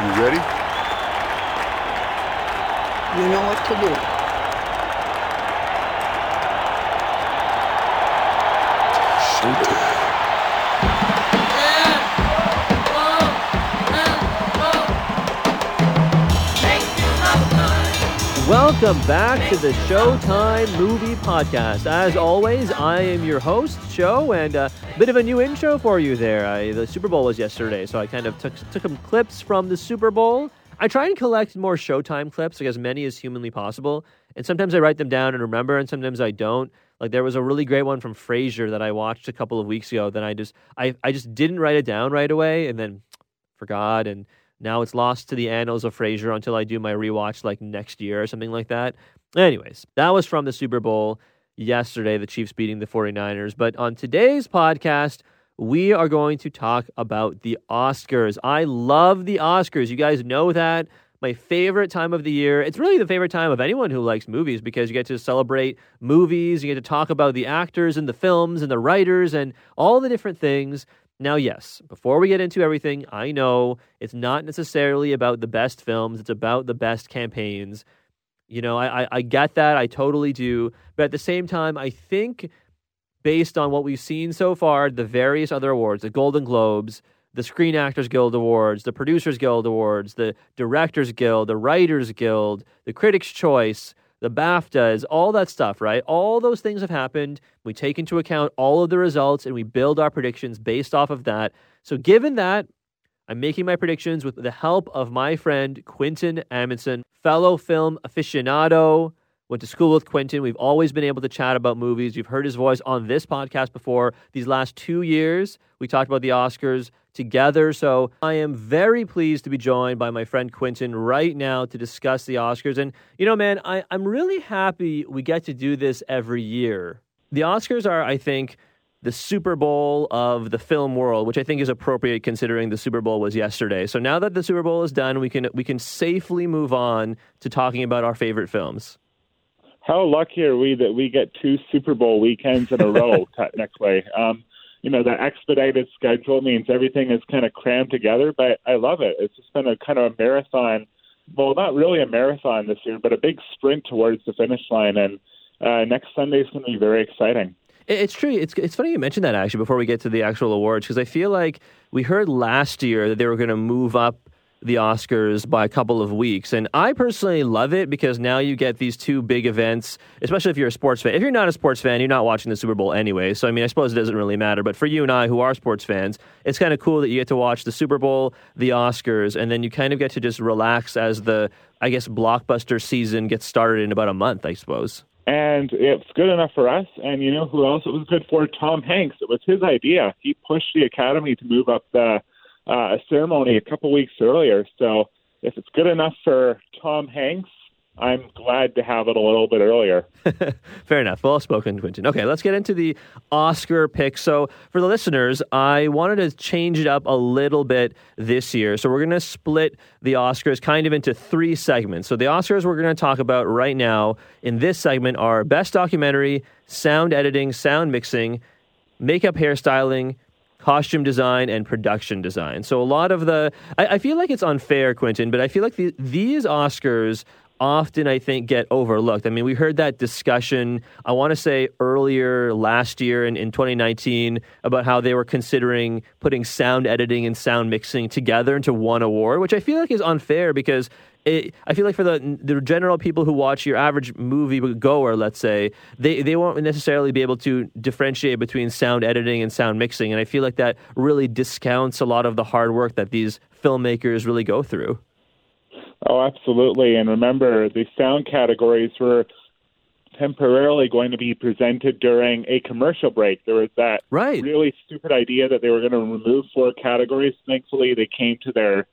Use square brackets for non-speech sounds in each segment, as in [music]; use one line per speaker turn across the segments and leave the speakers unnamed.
You ready?
You know what to do.
Welcome back to the Showtime Movie Podcast. As always, I am your host, Show, and uh, a bit of a new intro for you there. I, the Super Bowl was yesterday, so I kind of took, took some clips from the Super Bowl. I try and collect more Showtime clips, like as many as humanly possible, and sometimes I write them down and remember, and sometimes I don't. Like there was a really great one from Frasier that I watched a couple of weeks ago. That I just I I just didn't write it down right away, and then forgot and now it's lost to the annals of Frasier until I do my rewatch like next year or something like that. Anyways, that was from the Super Bowl yesterday, the Chiefs beating the 49ers. But on today's podcast, we are going to talk about the Oscars. I love the Oscars. You guys know that. My favorite time of the year. It's really the favorite time of anyone who likes movies because you get to celebrate movies, you get to talk about the actors and the films and the writers and all the different things now, yes, before we get into everything, I know it's not necessarily about the best films, it's about the best campaigns. You know, I, I, I get that, I totally do. But at the same time, I think based on what we've seen so far, the various other awards, the Golden Globes, the Screen Actors Guild Awards, the Producers Guild Awards, the Directors Guild, the Writers Guild, the Critics' Choice, the BAFTAs, all that stuff, right? All those things have happened. We take into account all of the results and we build our predictions based off of that. So, given that, I'm making my predictions with the help of my friend Quentin Amundsen, fellow film aficionado, Went to school with Quentin. We've always been able to chat about movies. You've heard his voice on this podcast before. These last two years, we talked about the Oscars together. So I am very pleased to be joined by my friend Quentin right now to discuss the Oscars. And, you know, man, I, I'm really happy we get to do this every year. The Oscars are, I think, the Super Bowl of the film world, which I think is appropriate considering the Super Bowl was yesterday. So now that the Super Bowl is done, we can we can safely move on to talking about our favorite films
how lucky are we that we get two Super Bowl weekends in a row [laughs] technically? Um, you know, the expedited schedule means everything is kind of crammed together, but I love it. It's just been a kind of a marathon. Well, not really a marathon this year, but a big sprint towards the finish line. And uh, next Sunday is going to be very exciting.
It's true. It's it's funny you mentioned that actually before we get to the actual awards because I feel like we heard last year that they were going to move up the Oscars by a couple of weeks. And I personally love it because now you get these two big events, especially if you're a sports fan. If you're not a sports fan, you're not watching the Super Bowl anyway. So, I mean, I suppose it doesn't really matter. But for you and I who are sports fans, it's kind of cool that you get to watch the Super Bowl, the Oscars, and then you kind of get to just relax as the, I guess, blockbuster season gets started in about a month, I suppose.
And it's good enough for us. And you know who else it was good for? Tom Hanks. It was his idea. He pushed the Academy to move up the uh, a ceremony a couple weeks earlier. So if it's good enough for Tom Hanks, I'm glad to have it a little bit earlier. [laughs]
Fair enough. Well spoken, Quentin. Okay, let's get into the Oscar pick. So, for the listeners, I wanted to change it up a little bit this year. So, we're going to split the Oscars kind of into three segments. So, the Oscars we're going to talk about right now in this segment are Best Documentary, Sound Editing, Sound Mixing, Makeup Hairstyling, costume design and production design. So a lot of the, I, I feel like it's unfair, Quentin, but I feel like the, these Oscars often I think get overlooked. I mean, we heard that discussion, I want to say earlier last year in, in 2019 about how they were considering putting sound editing and sound mixing together into one award, which I feel like is unfair because it, I feel like for the the general people who watch your average movie goer, let's say, they, they won't necessarily be able to differentiate between sound editing and sound mixing. And I feel like that really discounts a lot of the hard work that these filmmakers really go through.
Oh, absolutely. And remember, the sound categories were temporarily going to be presented during a commercial break. There was that
right.
really stupid idea that they were going to remove four categories. Thankfully, they came to their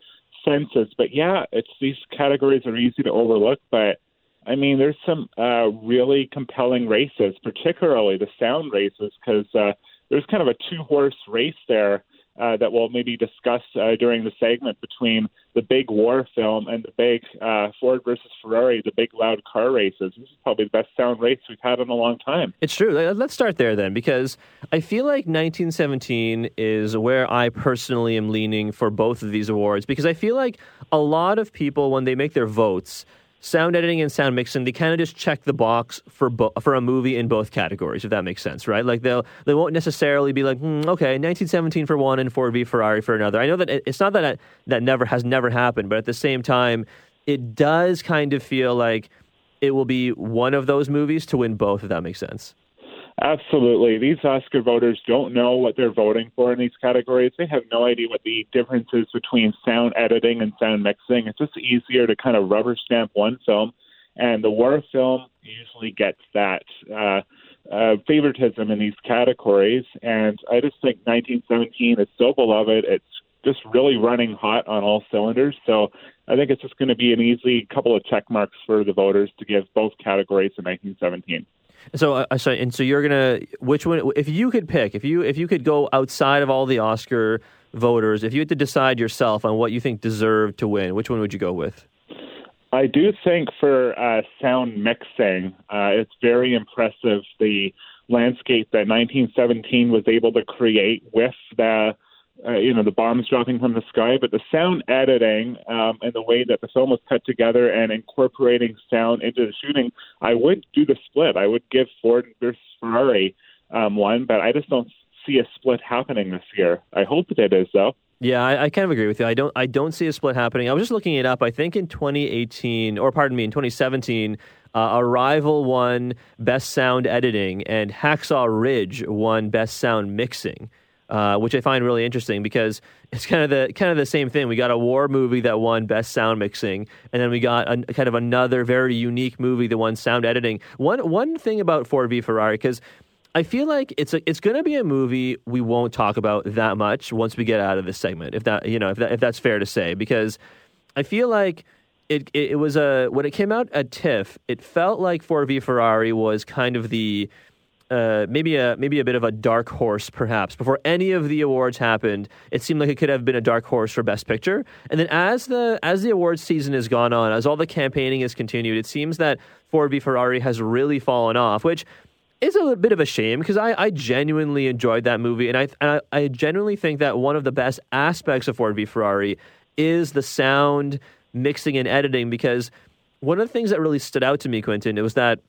senses. But yeah, it's these categories are easy to overlook. But I mean, there's some uh, really compelling races, particularly the sound races, because uh, there's kind of a two horse race there uh, that we'll maybe discuss uh, during the segment between the big war film and the big uh, Ford versus Ferrari, the big loud car races. This is probably the best sound race we've had in a long time.
It's true. Let's start there then, because I feel like 1917 is where I personally am leaning for both of these awards, because I feel like a lot of people, when they make their votes, sound editing and sound mixing, they kind of just check the box for bo- for a movie in both categories, if that makes sense, right? Like they'll they won't necessarily be like, mm, okay, 1917 for one and Ford v Ferrari for another. I know that it's not that that never has never happened, but at the same time, it does kind of feel like it will be one of those movies to win both, if that makes sense.
Absolutely. These Oscar voters don't know what they're voting for in these categories. They have no idea what the difference is between sound editing and sound mixing. It's just easier to kind of rubber stamp one film, and the war film usually gets that uh, uh, favoritism in these categories. And I just think 1917 is so beloved. It's just really running hot on all cylinders. So I think it's just going to be an easy couple of check marks for the voters to give both categories in 1917.
So, uh, so and so you're gonna which one? If you could pick, if you if you could go outside of all the Oscar voters, if you had to decide yourself on what you think deserved to win, which one would you go with?
I do think for uh, sound mixing, uh, it's very impressive the landscape that 1917 was able to create with the uh, you know the bombs dropping from the sky, but the sound editing um, and the way that the film was cut together and incorporating sound into the shooting, I would do the split. I would give Ford versus Ferrari um, one, but I just don't see a split happening this year. I hope that it is though.
Yeah, I, I, kind of agree with you. I don't. I don't see a split happening. I was just looking it up. I think in 2018, or pardon me, in 2017, uh, Arrival won Best Sound Editing, and Hacksaw Ridge won Best Sound Mixing uh, which I find really interesting because it's kind of the kind of the same thing. We got a war movie that won best sound mixing, and then we got a, kind of another very unique movie that won sound editing. One one thing about Ford v Ferrari because. I feel like it's a, it's going to be a movie we won't talk about that much once we get out of this segment, if that you know if that, if that's fair to say, because I feel like it, it, it was a when it came out at TIFF, it felt like Ford v Ferrari was kind of the uh, maybe a maybe a bit of a dark horse, perhaps. Before any of the awards happened, it seemed like it could have been a dark horse for Best Picture. And then as the as the awards season has gone on, as all the campaigning has continued, it seems that Ford v Ferrari has really fallen off, which is a bit of a shame because I, I genuinely enjoyed that movie, and I, I I genuinely think that one of the best aspects of Ford v Ferrari is the sound mixing and editing because one of the things that really stood out to me, Quentin, it was that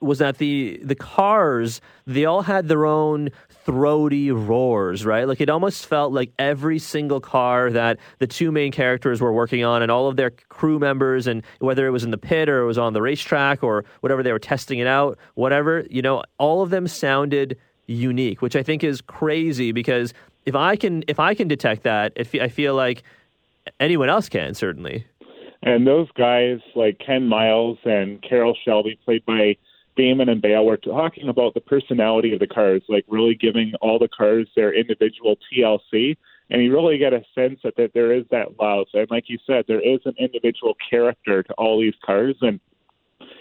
was that the the cars they all had their own throaty roars, right? Like it almost felt like every single car that the two main characters were working on and all of their crew members and whether it was in the pit or it was on the racetrack or whatever they were testing it out, whatever, you know, all of them sounded unique, which I think is crazy because if I can if I can detect that, I feel like anyone else can certainly.
And those guys like Ken Miles and Carroll Shelby played by Damon and Bale were talking about the personality of the cars, like really giving all the cars their individual TLC. And you really get a sense that, that there is that love. And like you said, there is an individual character to all these cars. And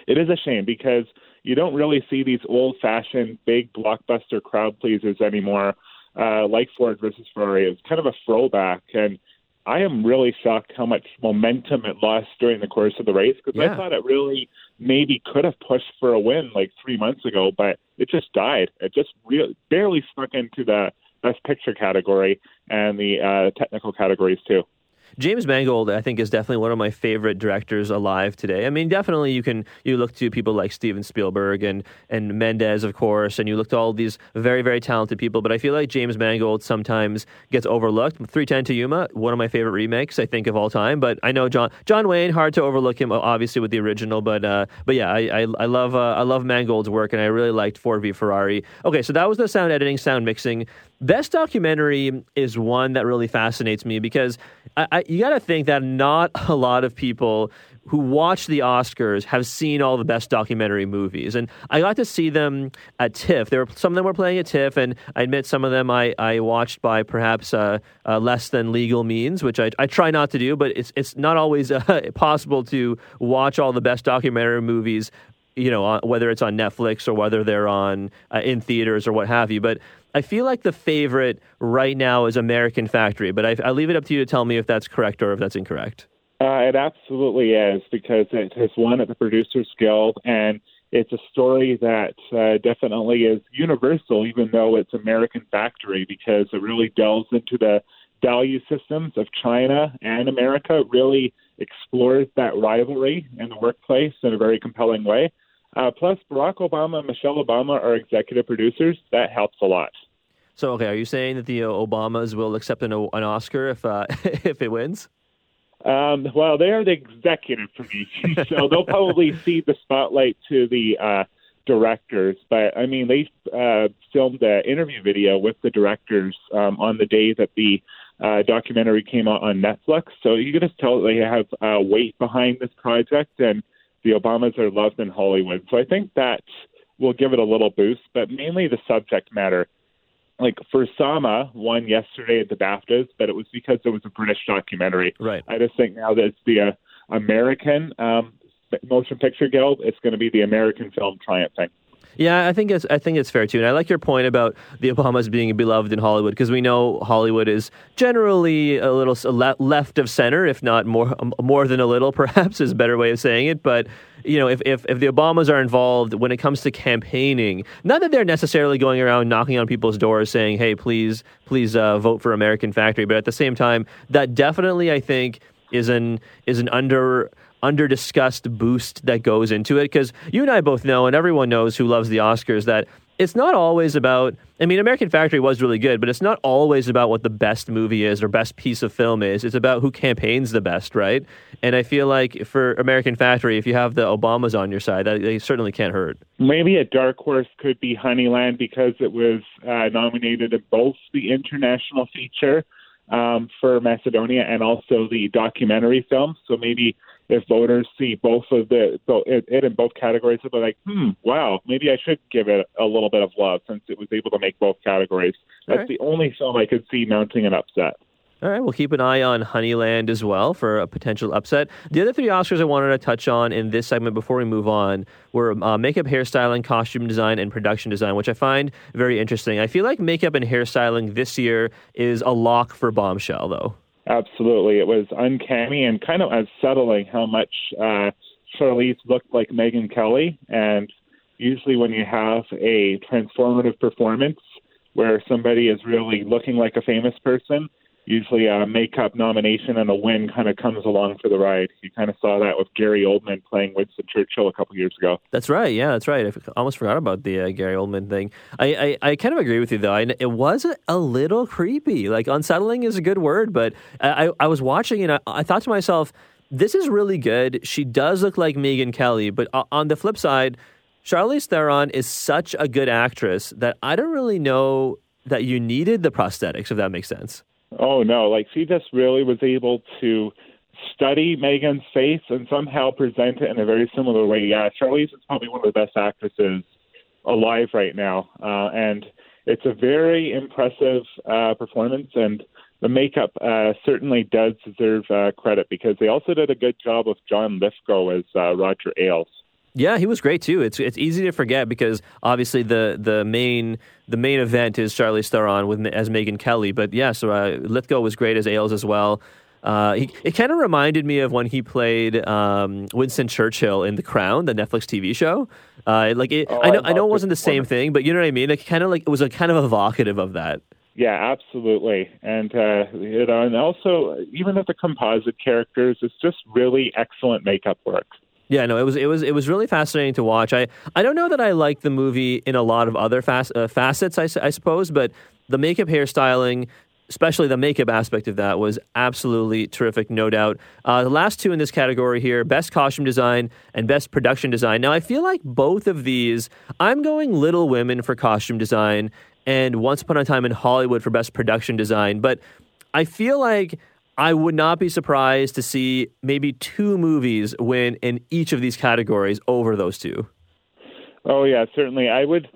it is a shame because you don't really see these old fashioned big blockbuster crowd pleasers anymore, uh, like Ford versus Ferrari. It's kind of a throwback. And I am really shocked how much momentum it lost during the course of the race because yeah. I thought it really maybe could have pushed for a win like three months ago, but it just died. It just re- barely snuck into the best picture category and the uh, technical categories too.
James Mangold, I think, is definitely one of my favorite directors alive today. I mean, definitely you can you look to people like Steven Spielberg and and Mendes, of course, and you look to all these very very talented people. But I feel like James Mangold sometimes gets overlooked. Three Ten to Yuma, one of my favorite remakes I think of all time. But I know John John Wayne, hard to overlook him, obviously with the original. But uh, but yeah, I I, I love uh, I love Mangold's work, and I really liked Ford v Ferrari. Okay, so that was the sound editing, sound mixing. Best documentary is one that really fascinates me because I, I, you got to think that not a lot of people who watch the Oscars have seen all the best documentary movies, and I got to see them at TIFF. There were some of them were playing at TIFF, and I admit some of them I, I watched by perhaps uh, uh, less than legal means, which I, I try not to do. But it's it's not always uh, [laughs] possible to watch all the best documentary movies, you know, whether it's on Netflix or whether they're on uh, in theaters or what have you. But I feel like the favorite right now is American Factory, but I, I leave it up to you to tell me if that's correct or if that's incorrect.
Uh, it absolutely is because it has won at the Producers Guild, and it's a story that uh, definitely is universal, even though it's American Factory, because it really delves into the value systems of China and America. Really explores that rivalry in the workplace in a very compelling way. Uh, plus, Barack Obama and Michelle Obama are executive producers. That helps a lot.
So, okay, are you saying that the uh, Obamas will accept an, an Oscar if uh, [laughs] if it wins?
Um, well, they are the executive producers, [laughs] so they'll probably [laughs] cede the spotlight to the uh, directors. But I mean, they uh, filmed an interview video with the directors um, on the day that the uh, documentary came out on Netflix. So you can just tell they have uh, weight behind this project, and the Obamas are loved in Hollywood. So I think that will give it a little boost, but mainly the subject matter. Like for Sama won yesterday at the BAFTAs, but it was because it was a British documentary.
Right.
I just think now that it's the uh, American um, Motion Picture Guild, it's going to be the American film triumphing.
Yeah, I think it's I think it's fair too, and I like your point about the Obamas being beloved in Hollywood because we know Hollywood is generally a little left of center, if not more more than a little, [laughs] perhaps is a better way of saying it. But you know, if, if if the Obamas are involved when it comes to campaigning, not that they're necessarily going around knocking on people's doors saying, "Hey, please, please uh, vote for American Factory," but at the same time, that definitely I think is an is an under under discussed boost that goes into it because you and I both know, and everyone knows who loves the Oscars that it's not always about. I mean, American Factory was really good, but it's not always about what the best movie is or best piece of film is. It's about who campaigns the best, right? And I feel like for American Factory, if you have the Obamas on your side, that they certainly can't hurt.
Maybe a dark horse could be Honeyland because it was uh, nominated in both the international feature um, for Macedonia and also the documentary film. So maybe if voters see both of the it, it in both categories, they'll be like, hmm, wow, maybe I should give it a little bit of love since it was able to make both categories. That's right. the only film I could see mounting an upset.
All right, we'll keep an eye on Honeyland as well for a potential upset. The other three Oscars I wanted to touch on in this segment before we move on were uh, makeup, hairstyling, costume design, and production design, which I find very interesting. I feel like makeup and hairstyling this year is a lock for Bombshell, though.
Absolutely. It was uncanny and kind of unsettling how much uh, Charlize looked like Megyn Kelly. And usually, when you have a transformative performance where somebody is really looking like a famous person, usually a makeup nomination and a win kind of comes along for the ride. You kind of saw that with Gary Oldman playing Winston Churchill a couple years ago.
That's right. Yeah, that's right. I almost forgot about the uh, Gary Oldman thing. I, I, I, kind of agree with you though. I, it was a, little creepy. Like unsettling is a good word, but I, I was watching and I, I thought to myself, this is really good. She does look like Megyn Kelly, but on the flip side, Charlize Theron is such a good actress that I don't really know that you needed the prosthetics, if that makes sense.
Oh no, like she just really was able to study Megyn's face and somehow present it in a very similar way. Yeah, Charlize is probably one of the best actresses alive right now, uh, and it's a very impressive uh, performance. And the makeup uh, certainly does deserve uh, credit because they also did a good job of John Lithgow as uh, Roger Ailes.
Yeah, he was great too. It's it's easy to forget because obviously the the main the main event is Charlize Theron with as Megyn Kelly. But yeah, so uh, Lithgow was great as Ailes as well. Uh, he, it kind of reminded me of when he played um, Winston Churchill in The Crown, the Netflix TV show. Uh, like it, oh, I know, I, I know it wasn't the same thing, but you know what I mean. Like kind of like it was a kind of evocative of that.
Yeah, absolutely, and uh, you know, and also even with the composite characters, it's just really excellent makeup work.
Yeah, no, it was it was it was really fascinating to watch. I I don't know that I like the movie in a lot of other uh, facets, I, I suppose, but the makeup, hairstyling, especially the makeup aspect of that was absolutely terrific, no doubt. Uh, the last two in this category here best costume design and best production design. Now, I feel like both of these, I'm going Little Women for costume design and Once Upon a Time in Hollywood for best production design, but I feel like I would not be surprised to see maybe two movies win in each of these categories over those two.
Oh yeah, certainly. I would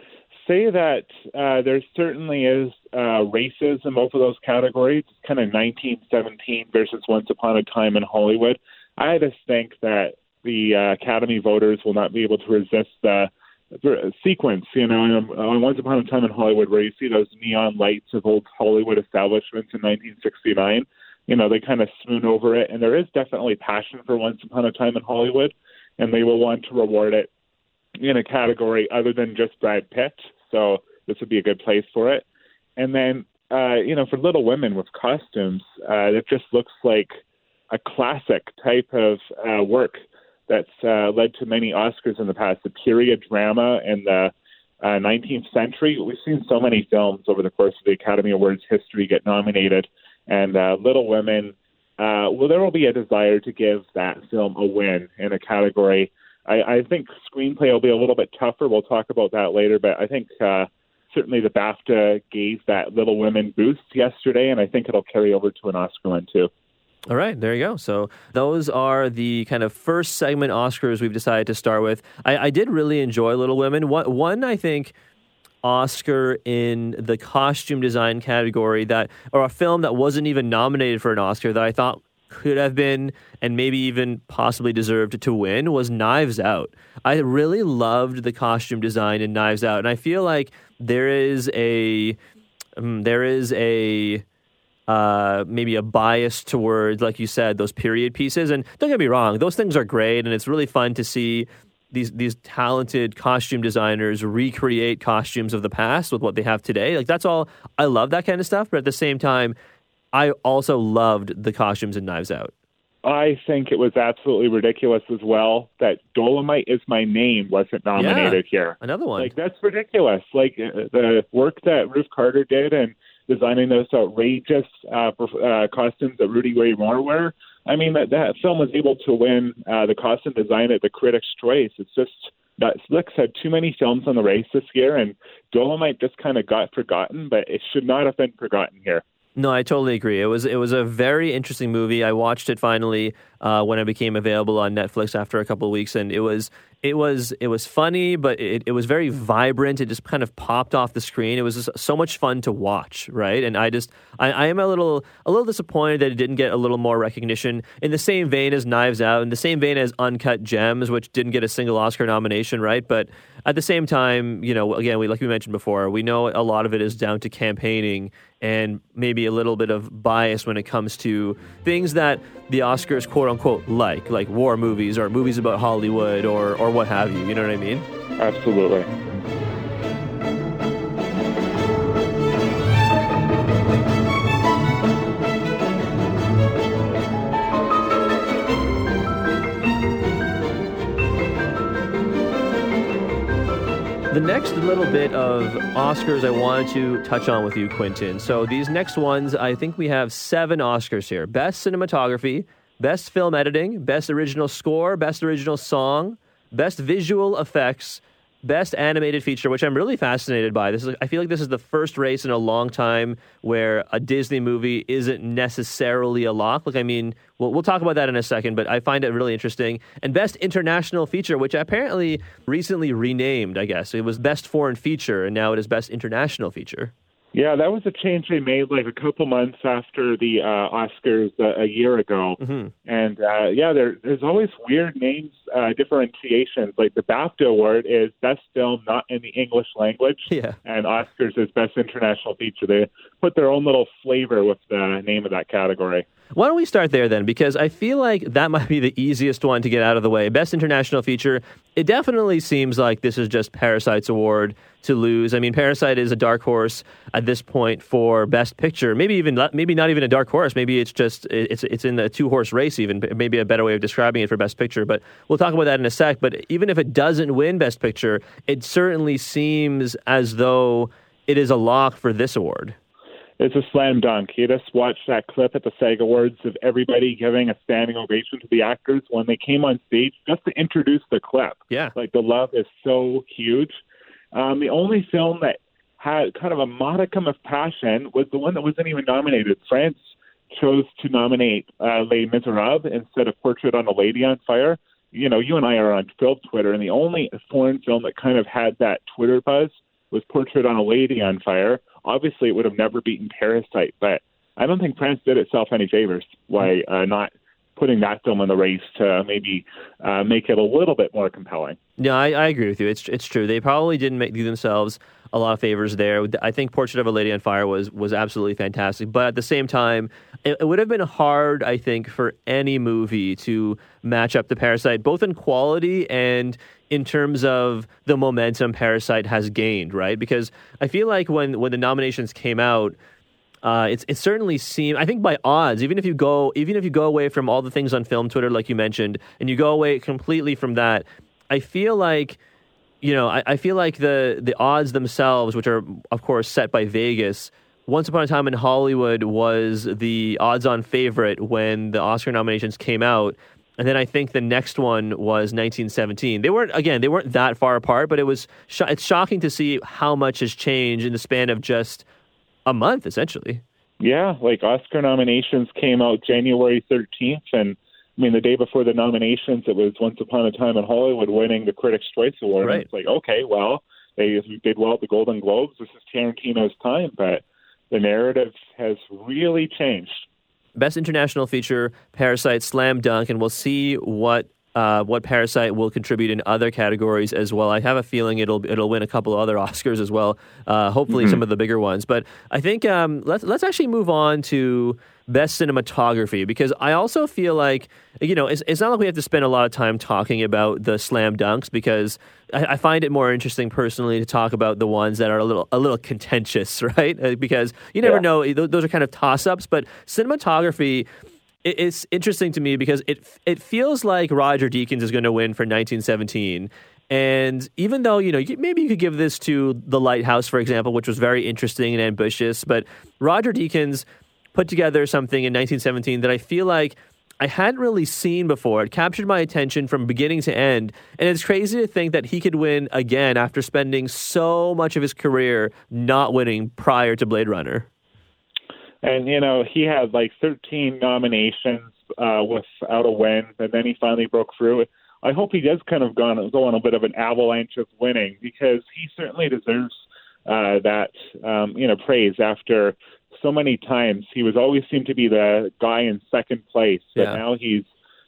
say that uh, there certainly is uh, racism of those categories. kind of 1917 versus Once Upon a Time in Hollywood. I just think that the uh, Academy voters will not be able to resist the sequence, you know, and, uh, Once Upon a Time in Hollywood, where you see those neon lights of old Hollywood establishments in 1969. You know, they kind of swoon over it, and there is definitely passion for Once Upon a Time in Hollywood, and they will want to reward it in a category other than just Brad Pitt. So this would be a good place for it. And then, uh, you know, for Little Women with costumes, uh, it just looks like a classic type of uh, work that's uh, led to many Oscars in the past. The period drama and the uh, 19th century. We've seen so many films over the course of the Academy Awards history get nominated, and uh, Little Women. Uh, well, there will be a desire to give that film a win in a category. I, I think screenplay will be a little bit tougher. We'll talk about that later, but I think uh, certainly the BAFTA gave that Little Women boost yesterday, and I think it'll carry over to an Oscar one too.
All right, there you go. So those are the kind of first segment Oscars we've decided to start with. I, I did really enjoy Little Women. One, one, I think, Oscar in the costume design category that, or a film that wasn't even nominated for an Oscar that I thought could have been and maybe even possibly deserved to win was Knives Out. I really loved the costume design in Knives Out, and I feel like there is a um, there is a uh, maybe a bias towards, like you said, those period pieces. And don't get me wrong, those things are great, and it's really fun to see these these talented costume designers recreate costumes of the past with what they have today. Like that's all. I love that kind of stuff, but at the same time, I also loved the costumes in Knives Out.
I think it was absolutely ridiculous as well that Dolemite is my name wasn't nominated
yeah,
here.
Another one.
Like that's ridiculous. Like uh, the work that Ruth Carter did and designing those outrageous uh, uh, costumes that Rudy Ray Moore wear. I mean, that, that film was able to win uh, the costume design at the Critics' Choice. It's just that Netflix had too many films on the race this year, and Dolemite just kind of got forgotten, but it should not have been forgotten here.
No, I totally agree. It was it was a very interesting movie. I watched it finally uh, when it became available on Netflix after a couple of weeks, and it was it was it was funny, but it, it was very hmm. vibrant. It just kind of popped off the screen. It was just so much fun to watch, right? And I just I, I, am a little a little disappointed that it didn't get a little more recognition in the same vein as Knives Out, in the same vein as Uncut Gems, which didn't get a single Oscar nomination, right? But at the same time, you know, again, we like we mentioned before, we know a lot of it is down to campaigning and maybe a little bit of bias when it comes to things that the Oscars quote unquote like, like war movies or movies about Hollywood or or what have you. You know what I mean?
Absolutely.
The next little bit of Oscars I wanted to touch on with you, Quentin. So these next ones, I think we have seven Oscars here: Best Cinematography, Best Film Editing, Best Original Score, Best Original Song, Best Visual Effects, Best Animated Feature, which I'm really fascinated by. This is, I feel like this is the first race in a long time where a Disney movie isn't necessarily a lock. Like, I mean, we'll, we'll talk about that in a second, but I find it really interesting. And Best International Feature, which apparently recently renamed, I guess. It was Best Foreign Feature, and now it is Best International Feature.
Yeah, that was a change they made like a couple months after the uh, Oscars uh, a year ago. Mm-hmm. And uh, yeah, there, there's always weird names uh, differentiations. Like the BAFTA award is best film not in the English language, [laughs]
yeah.
and Oscars is best international feature. They put their own little flavor with the name of that category.
Why don't we start there then? Because I feel like that might be the easiest one to get out of the way. Best international feature. It definitely seems like this is just Parasite's award to lose. I mean, Parasite is a dark horse at this point for Best Picture. Maybe even maybe not even a dark horse. Maybe it's just it's it's in a two horse race. Even maybe a better way of describing it for Best Picture. But we'll talk about that in a sec. But even if it doesn't win Best Picture, it certainly seems as though it is a lock for this award.
It's a slam dunk. You just watch that clip at the SAG Awards of everybody giving a standing ovation to the actors when they came on stage just to introduce the clip.
Yeah.
Like the love is so huge. Um, the only film that had kind of a modicum of passion was the one that wasn't even nominated. France chose to nominate uh, Les Miserables instead of Portrait on a Lady on Fire. You know, you and I are on film Twitter, and the only foreign film that kind of had that Twitter buzz was Portrait on a Lady on Fire. Obviously, it would have never beaten Parasite, but I don't think France did itself any favors by uh, not putting that film in the race to maybe uh, make it a little bit more compelling.
No, I, I agree with you. It's it's true. They probably didn't make do themselves a lot of favors there. I think Portrait of a Lady on Fire was was absolutely fantastic, but at the same time, it, it would have been hard, I think, for any movie to match up to Parasite, both in quality and in terms of the momentum Parasite has gained. Right? Because I feel like when when the nominations came out. Uh, it's it certainly seemed. I think by odds, even if you go, even if you go away from all the things on film Twitter, like you mentioned, and you go away completely from that, I feel like you know, I, I, feel like the the odds themselves, which are of course set by Vegas, once upon a time in Hollywood was the odds-on favorite when the Oscar nominations came out. And then I think the next one was 1917. They weren't again, they weren't that far apart, but it was sh- it's shocking to see how much has changed in the span of just a month essentially.
Yeah, like Oscar nominations came out January 13th and I mean, the day before the nominations, it was Once Upon a Time in Hollywood winning the Critics' Choice Award.
Right.
It's like, okay, well, they did well at the Golden Globes. This is Tarantino's time, but the narrative has really changed.
Best International Feature, Parasite, Slam Dunk, and we'll see what uh, what Parasite will contribute in other categories as well. I have a feeling it'll it'll win a couple of other [laughs] Oscars as well. Uh, hopefully, mm-hmm. some of the bigger ones. But I think um, let's let's actually move on to best cinematography because I also feel like you know it's, it's not like we have to spend a lot of time talking about the slam dunks because I, I, find it more interesting personally to talk about the ones that are a little a little contentious, [laughs] right? Uh, because you never yeah. know; those are kind of toss ups. But cinematography. It's interesting to me because it it feels like Roger Deakins is going to win for 1917, and even though, you know, maybe you could give this to The Lighthouse, for example, which was very interesting and ambitious, but Roger Deakins put together something in 1917 that I feel like I hadn't really seen before. It captured my attention from beginning to end. And it's crazy to think that he could win again after spending so much of his career not winning prior to Blade Runner.
And, you know, he had like 13 nominations uh, without a win, and then he finally broke through. I hope he does kind of go on, go on a bit of an avalanche of winning because he certainly deserves uh, that, um, you know, praise after so many times. He was always seemed to be the guy in second place, but yeah. now he's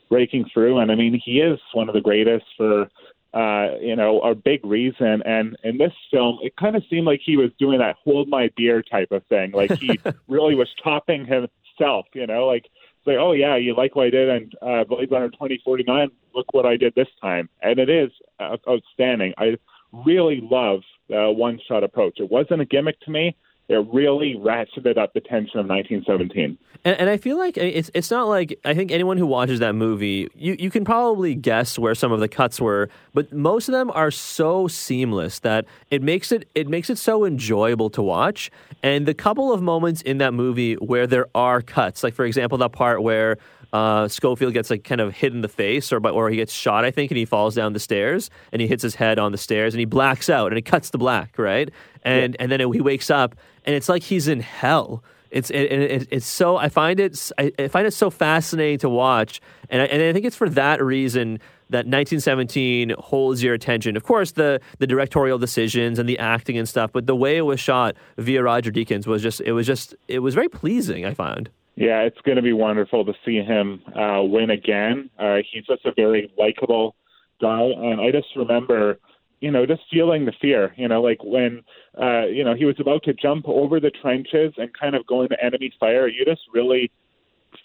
breaking through. And I mean, he is one of the greatest for uh, you know, a big reason. And in this film, it kind of seemed like he was doing that hold my beer type of thing. Like he [laughs] really was topping himself, you know, like say, oh yeah, you like what I did and uh, Blade Runner 2049. Look what I did this time, and it is uh, outstanding. I really love the one shot approach. It wasn't a gimmick to me it really ratcheted up the tension of 1917.
And, and, I feel like it's it's not like I think anyone who watches that movie, you, you can probably guess where some of the cuts were, but most of them are so seamless that it makes it it makes it so enjoyable to watch. And the couple of moments in that movie where there are cuts, like for example, that part where uh, Schofield gets like kind of hit in the face, or or he gets shot, I think, and he falls down the stairs and he hits his head on the stairs and he blacks out and it cuts to black, right? And yeah. and then it, he wakes up and it's like he's in hell. It's it, it, it's so I find it I, find it so fascinating to watch, and I, and I think it's for that reason that 1917 holds your attention. Of course, the the directorial decisions and the acting and stuff, but the way it was shot via Roger Deakins was just it was just it was very pleasing. I found.
Yeah, it's going to be wonderful to see him uh, win again. Uh, he's just a very likable guy, and I just remember, you know, just feeling the fear. You know, like when, uh, you know, he was about to jump over the trenches and kind of go into enemy fire. You just really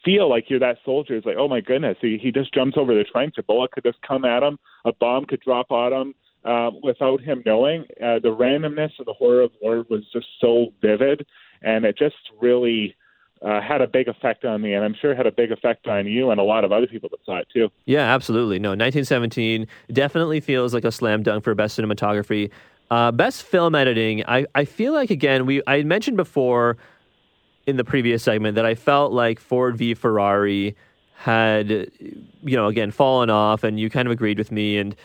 feel like you're that soldier. It's like, oh my goodness, he he just jumps over the trench. A bullet could just come at him. A bomb could drop on him. Uh, without him knowing, uh, the randomness of the horror of war was just so vivid, and it just really uh, had a big effect on me, and I'm sure had a big effect on you and a lot of other people that saw it too.
Yeah, absolutely. No, 1917 definitely feels like a slam dunk for best cinematography. Uh, best film editing, I, I feel like again we I mentioned before in the previous segment that I felt like Ford v Ferrari had you know again fallen off, and you kind of agreed with me and.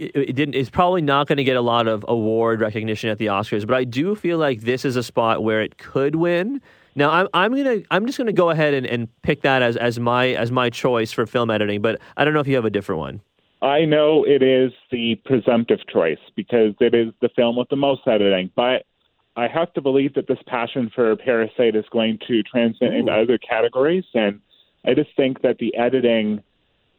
It, didn't. It's probably not going to get a lot of award recognition at the Oscars, but I do feel like this is a spot where it could win. Now I'm I'm gonna I'm just gonna go ahead and, and pick that as, as my as my choice for film editing, but I don't know if you have a different one.
I know it is the presumptive choice because it is the film with the most editing, but I have to believe that this passion for Parasite is going to transcend into other categories, and I just think that the editing,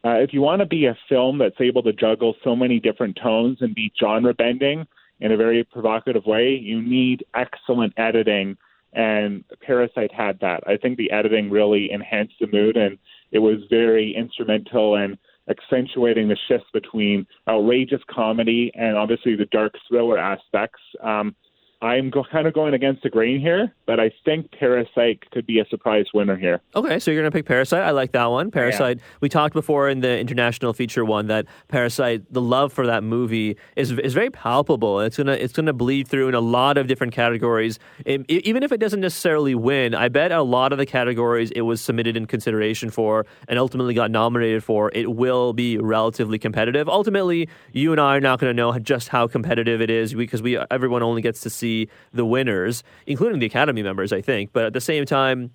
uh, if you want to be a film that's able to juggle so many different tones and be genre bending in a very provocative way, you need excellent editing. And Parasite had that. I think the editing really enhanced the mood, and it was very instrumental in accentuating the shifts between outrageous comedy and obviously the dark thriller aspects. Um, I'm go- kind of going against the grain here, but I think Parasite could be a surprise winner here.
Okay, so you're going to pick Parasite. I like that one. Parasite. Yeah. We talked before in the international feature one that Parasite, the love for that movie is is very palpable. It's gonna it's gonna bleed through in a lot of different categories. It, even if it doesn't necessarily win, I bet a lot of the categories it was submitted in consideration for and ultimately got nominated for, it will be relatively competitive. Ultimately, you and I are not going to know just how competitive it is because we everyone only gets to see see the winners, including the Academy members, I think. But at the same time,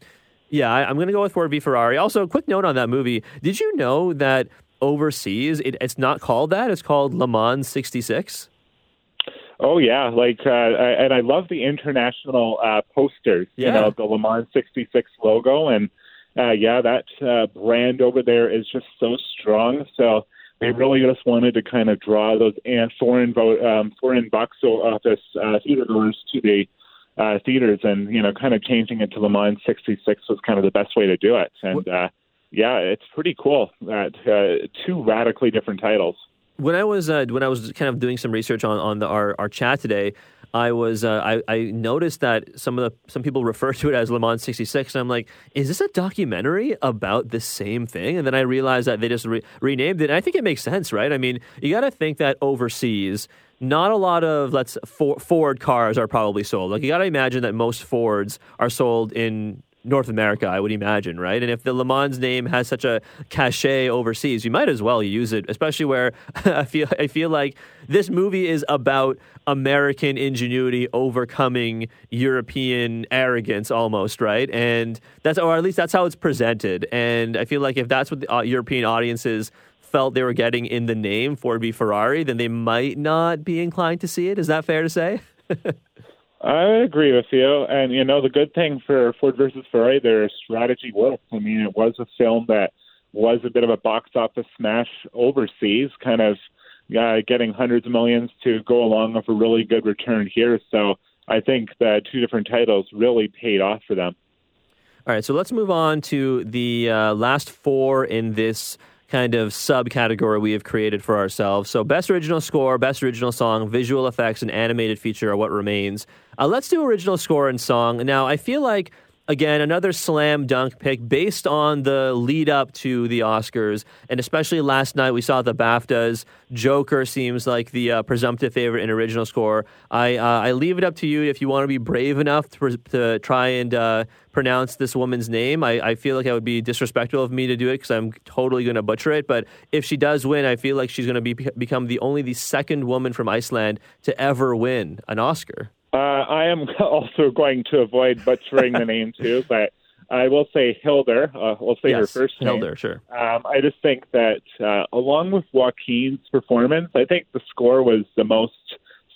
yeah, I, am going to go with Ford v Ferrari. Also, a quick note on that movie: Did you know that overseas it, it's not called that? It's called Le Mans '66.
Oh yeah, like uh, I, and I love the international uh, posters. Yeah. You know, the Le Mans '66 logo, and uh, yeah, that uh, brand over there is just so strong. So they really just wanted to kind of draw those and foreign vote, um, foreign box office uh, theater goers to the uh, theaters, and you know, kind of changing it to Le Mans '66 was kind of the best way to do it. And uh, yeah, it's pretty cool that uh, two radically different titles.
When I was uh, when I was kind of doing some research on on the, our our chat today, I was uh, I, I noticed that some of the some people refer to it as Le Mans '66, and I'm like, is this a documentary about the same thing? And then I realized that they just re- renamed it. And I think it makes sense, right? I mean, you got to think that overseas, not a lot of let's Ford cars are probably sold. Like you got to imagine that most Fords are sold in North America, I would imagine, right? And if the Le Mans name has such a cachet overseas, you might as well use it, especially where [laughs] I feel I feel like this movie is about American ingenuity overcoming European arrogance almost, right? And that's or at least that's how it's presented. And I feel like if that's what the uh, European audiences felt they were getting in the name Ford v Ferrari, then they might not be inclined to see it. Is that fair to say? [laughs]
I agree with you. And, you know, the good thing for Ford versus Ferrari, their strategy worked. I mean, it was a film that was a bit of a box office smash overseas, kind of uh, getting hundreds of millions to go along with a really good return here. So I think that two different titles really paid off for them.
All right, so let's move on to the uh, last four in this kind of subcategory we have created for ourselves. So, best original score, best original song, visual effects, and animated feature are what remains. Uh, let's do original score and song. Now, I feel like again, another slam dunk pick based on the lead up to the Oscars. And especially last night, we saw the BAFTAs. Joker seems like the uh, presumptive favorite in original score. I, uh, I leave it up to you if you want to be brave enough to, to try and uh, pronounce this woman's name. I, I feel like it would be disrespectful of me to do it because I'm totally going to butcher it. But if she does win, I feel like she's going to be, become the only the second woman from Iceland to ever win an Oscar.
Uh, I am [laughs] also going to avoid butchering the name too, [laughs] but I will say Hildur. Uh, we'll say
yes,
her first
name. Hildur, sure.
Um, I just think that uh, along with Joaquin's performance, I think the score was the most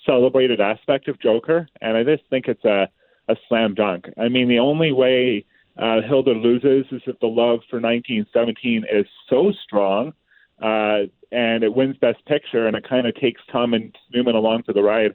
celebrated aspect of Joker, and I just think it's a, a slam dunk. I mean, the only way uh, Hildur loses is if the love for 1917 is so strong, uh, and it wins Best Picture, and it kind of takes Thomas Newman along for the ride.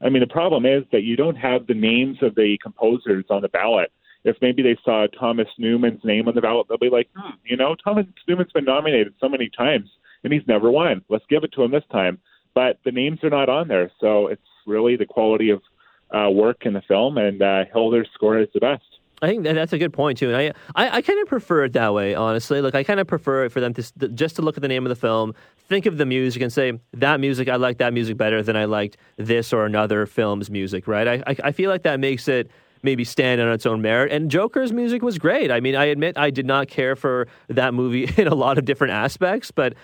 I mean, the problem is that you don't have the names of the composers on the ballot. If maybe they saw Thomas Newman's name on the ballot, they'll be like, hmm, you know, Thomas Newman's been nominated so many times and he's never won. Let's give it to him this time. But the names are not on there, so it's really the quality of uh, work in the film, and uh, Hildur's score is the best.
I think that that's a good point too, and I I, I kind of prefer it that way, honestly. Like I kind of prefer it for them to just to look at the name of the film, think of the music, and say that music I like that music better than I liked this or another film's music. Right? I I, I feel like that makes it maybe stand on its own merit. And Joker's music was great. I mean, I admit I did not care for that movie [laughs] in a lot of different aspects, but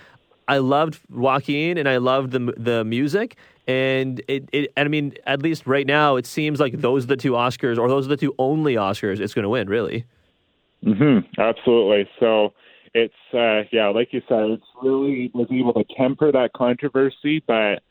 I loved Joaquin and I loved the the music. And it, it, I mean, at least right now, it seems like those are the two Oscars, or those are the two only Oscars it's going to win, really.
Mm-hmm. Absolutely. So it's, uh, yeah, like you said, it's really was able to temper that controversy, but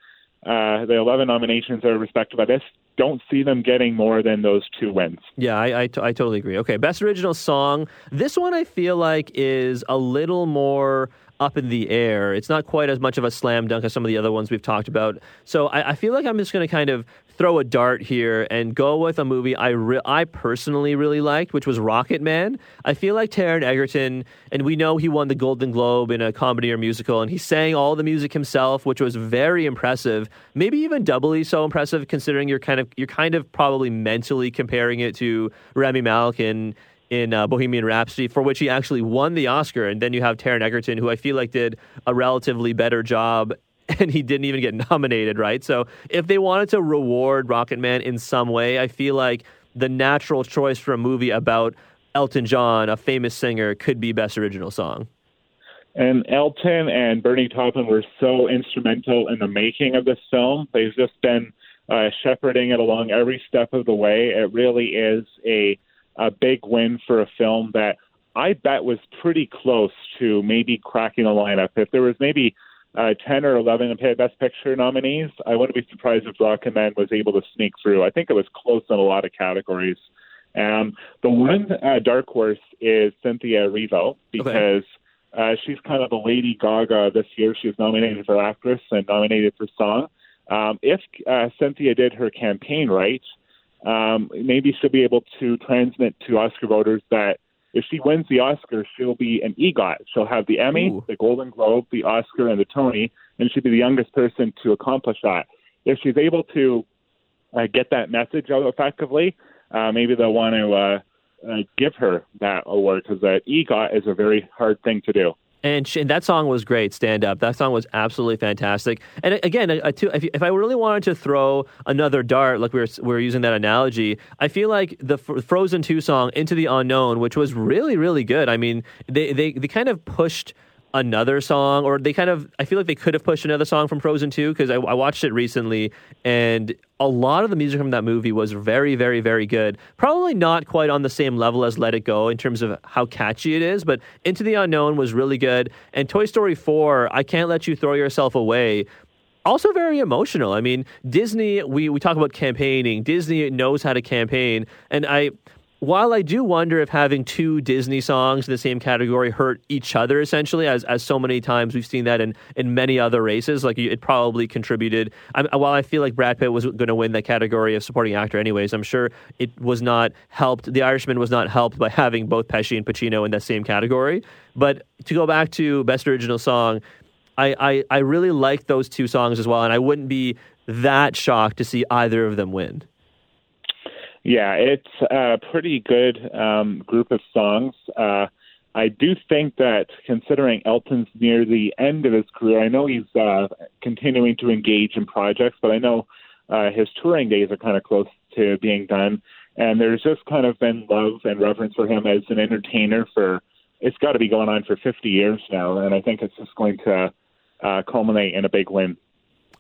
uh, the 11 nominations are respected I just don't see them getting more than those two wins.
Yeah, I, I, t- I totally agree. Okay, best original song. This one I feel like is a little more up in the air. It's not quite as much of a slam dunk as some of the other ones we've talked about. So I, I feel like I'm just going to kind of throw a dart here and go with a movie I re- I personally really liked, which was Rocketman. I feel like Taron Egerton, and we know he won the Golden Globe in a comedy or musical, and he sang all the music himself, which was very impressive. Maybe even doubly so impressive, considering you're kind of you're kind of probably mentally comparing it to Rami Malek in in uh, Bohemian Rhapsody, for which he actually won the Oscar. And then you have Taron Egerton, who I feel like did a relatively better job [laughs] and he didn't even get nominated, right? So if they wanted to reward Rocketman in some way, I feel like the natural choice for a movie about Elton John, a famous singer, could be Best Original Song.
And Elton and Bernie Taupin were so instrumental in the making of this film. They've just been uh, shepherding it along every step of the way. It really is a a big win for a film that I bet was pretty close to maybe cracking the lineup. If there was maybe uh, 10 or 11 Best Picture nominees, I wouldn't be surprised if Rocketman was able to sneak through. I think it was close in a lot of categories. Um, the one uh, dark horse is Cynthia Erivo because okay. uh, she's kind of the Lady Gaga this year. She was nominated for actress and nominated for song. Um, if uh, Cynthia did her campaign right, um, maybe she'll be able to transmit to Oscar voters that if she wins the Oscar, she'll be an EGOT. She'll have the Emmy, Ooh. the Golden Globe, the Oscar, and the Tony, and she'll be the youngest person to accomplish that. If she's able to uh, get that message out effectively, uh, maybe they'll want to uh, uh, give her that award because that EGOT is a very hard thing to do.
And, she, and, that song was great, Stand Up. That song was absolutely fantastic. And again, if, if, I really wanted to throw another dart, like we were, we were using that analogy, I feel like the Frozen 2 song, Into the Unknown, which was really, really good. I mean, they, they, they kind of pushed – another song, or they kind of, I feel like they could have pushed another song from Frozen 2 because I, I, watched it recently and a lot of the music from that movie was very, very, very good. Probably not quite on the same level as Let It Go in terms of how catchy it is, but Into the Unknown was really good. And Toy Story 4, I Can't Let You Throw Yourself Away also very emotional. I mean, Disney, we, we talk about campaigning. Disney knows how to campaign. And I while I do wonder if having two Disney songs in the same category hurt each other, essentially, as, as so many times we've seen that in, in many other races, like it probably contributed. I, while I feel like Brad Pitt was going to win that category of supporting actor, anyways, I'm sure it was not helped. The Irishman was not helped by having both Pesci and Pacino in that same category. But to go back to Best Original Song, I, I, I really like those two songs as well, and I wouldn't be that shocked to see either of them win.
Yeah, it's a pretty good um, group of songs. Uh, I do think that considering Elton's near the end of his career, I know he's uh, continuing to engage in projects, but I know uh, his touring days are kind of close to being done. And there's just kind of been love and reverence for him as an entertainer for it's got to be going on for 50 years now, and I think it's just going to uh, culminate in a big win.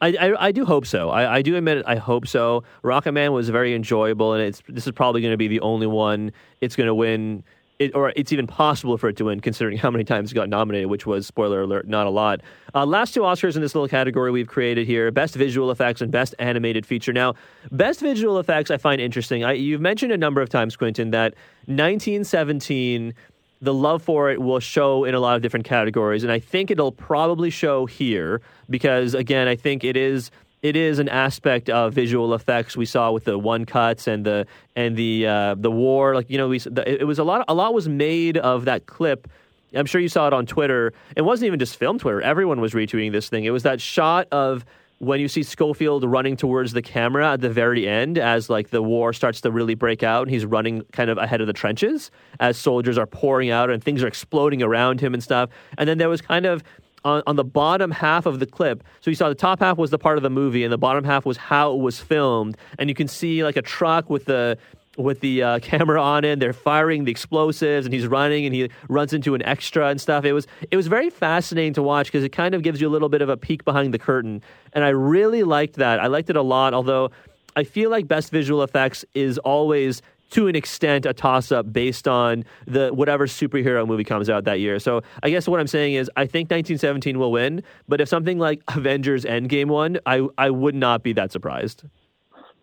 I, I, I, do hope so. I, I do admit it. I hope so. Rocketman was very enjoyable, and it's this is probably going to be the only one it's going to win. It, or it's even possible for it to win, considering how many times it got nominated, which was spoiler alert, not a lot. Uh, last two Oscars in this little category we've created here: best visual effects and best animated feature. Now, best visual effects I find interesting. I, you've mentioned a number of times, Quentin, that 1917 the love for it will show in a lot of different categories, and I think it'll probably show here because again, I think it is it is an aspect of visual effects we saw with the one cuts and the and the uh, the war. Like you know, we the, it was a lot. A lot was made of that clip. I'm sure you saw it on Twitter. It wasn't even just film Twitter. Everyone was retweeting this thing. It was that shot of when you see Schofield running towards the camera at the very end as like the war starts to really break out and he's running kind of ahead of the trenches as soldiers are pouring out and things are exploding around him and stuff. And then there was kind of on, on the bottom half of the clip. So you saw the top half was the part of the movie and the bottom half was how it was filmed. And you can see like a truck with the with the uh, [laughs] camera on it. They're firing the explosives, and he's running, and he runs into an extra and stuff. It was it was very fascinating to watch because it kind of gives you a little bit of a peek behind the curtain, and I really liked that. I liked it a lot. Although I feel like best visual effects is always to an extent a toss up based on the whatever superhero movie comes out that year. So I guess what I'm saying is I think 1917 will win, but if something like [laughs] Avengers Endgame won, I I would not be that surprised.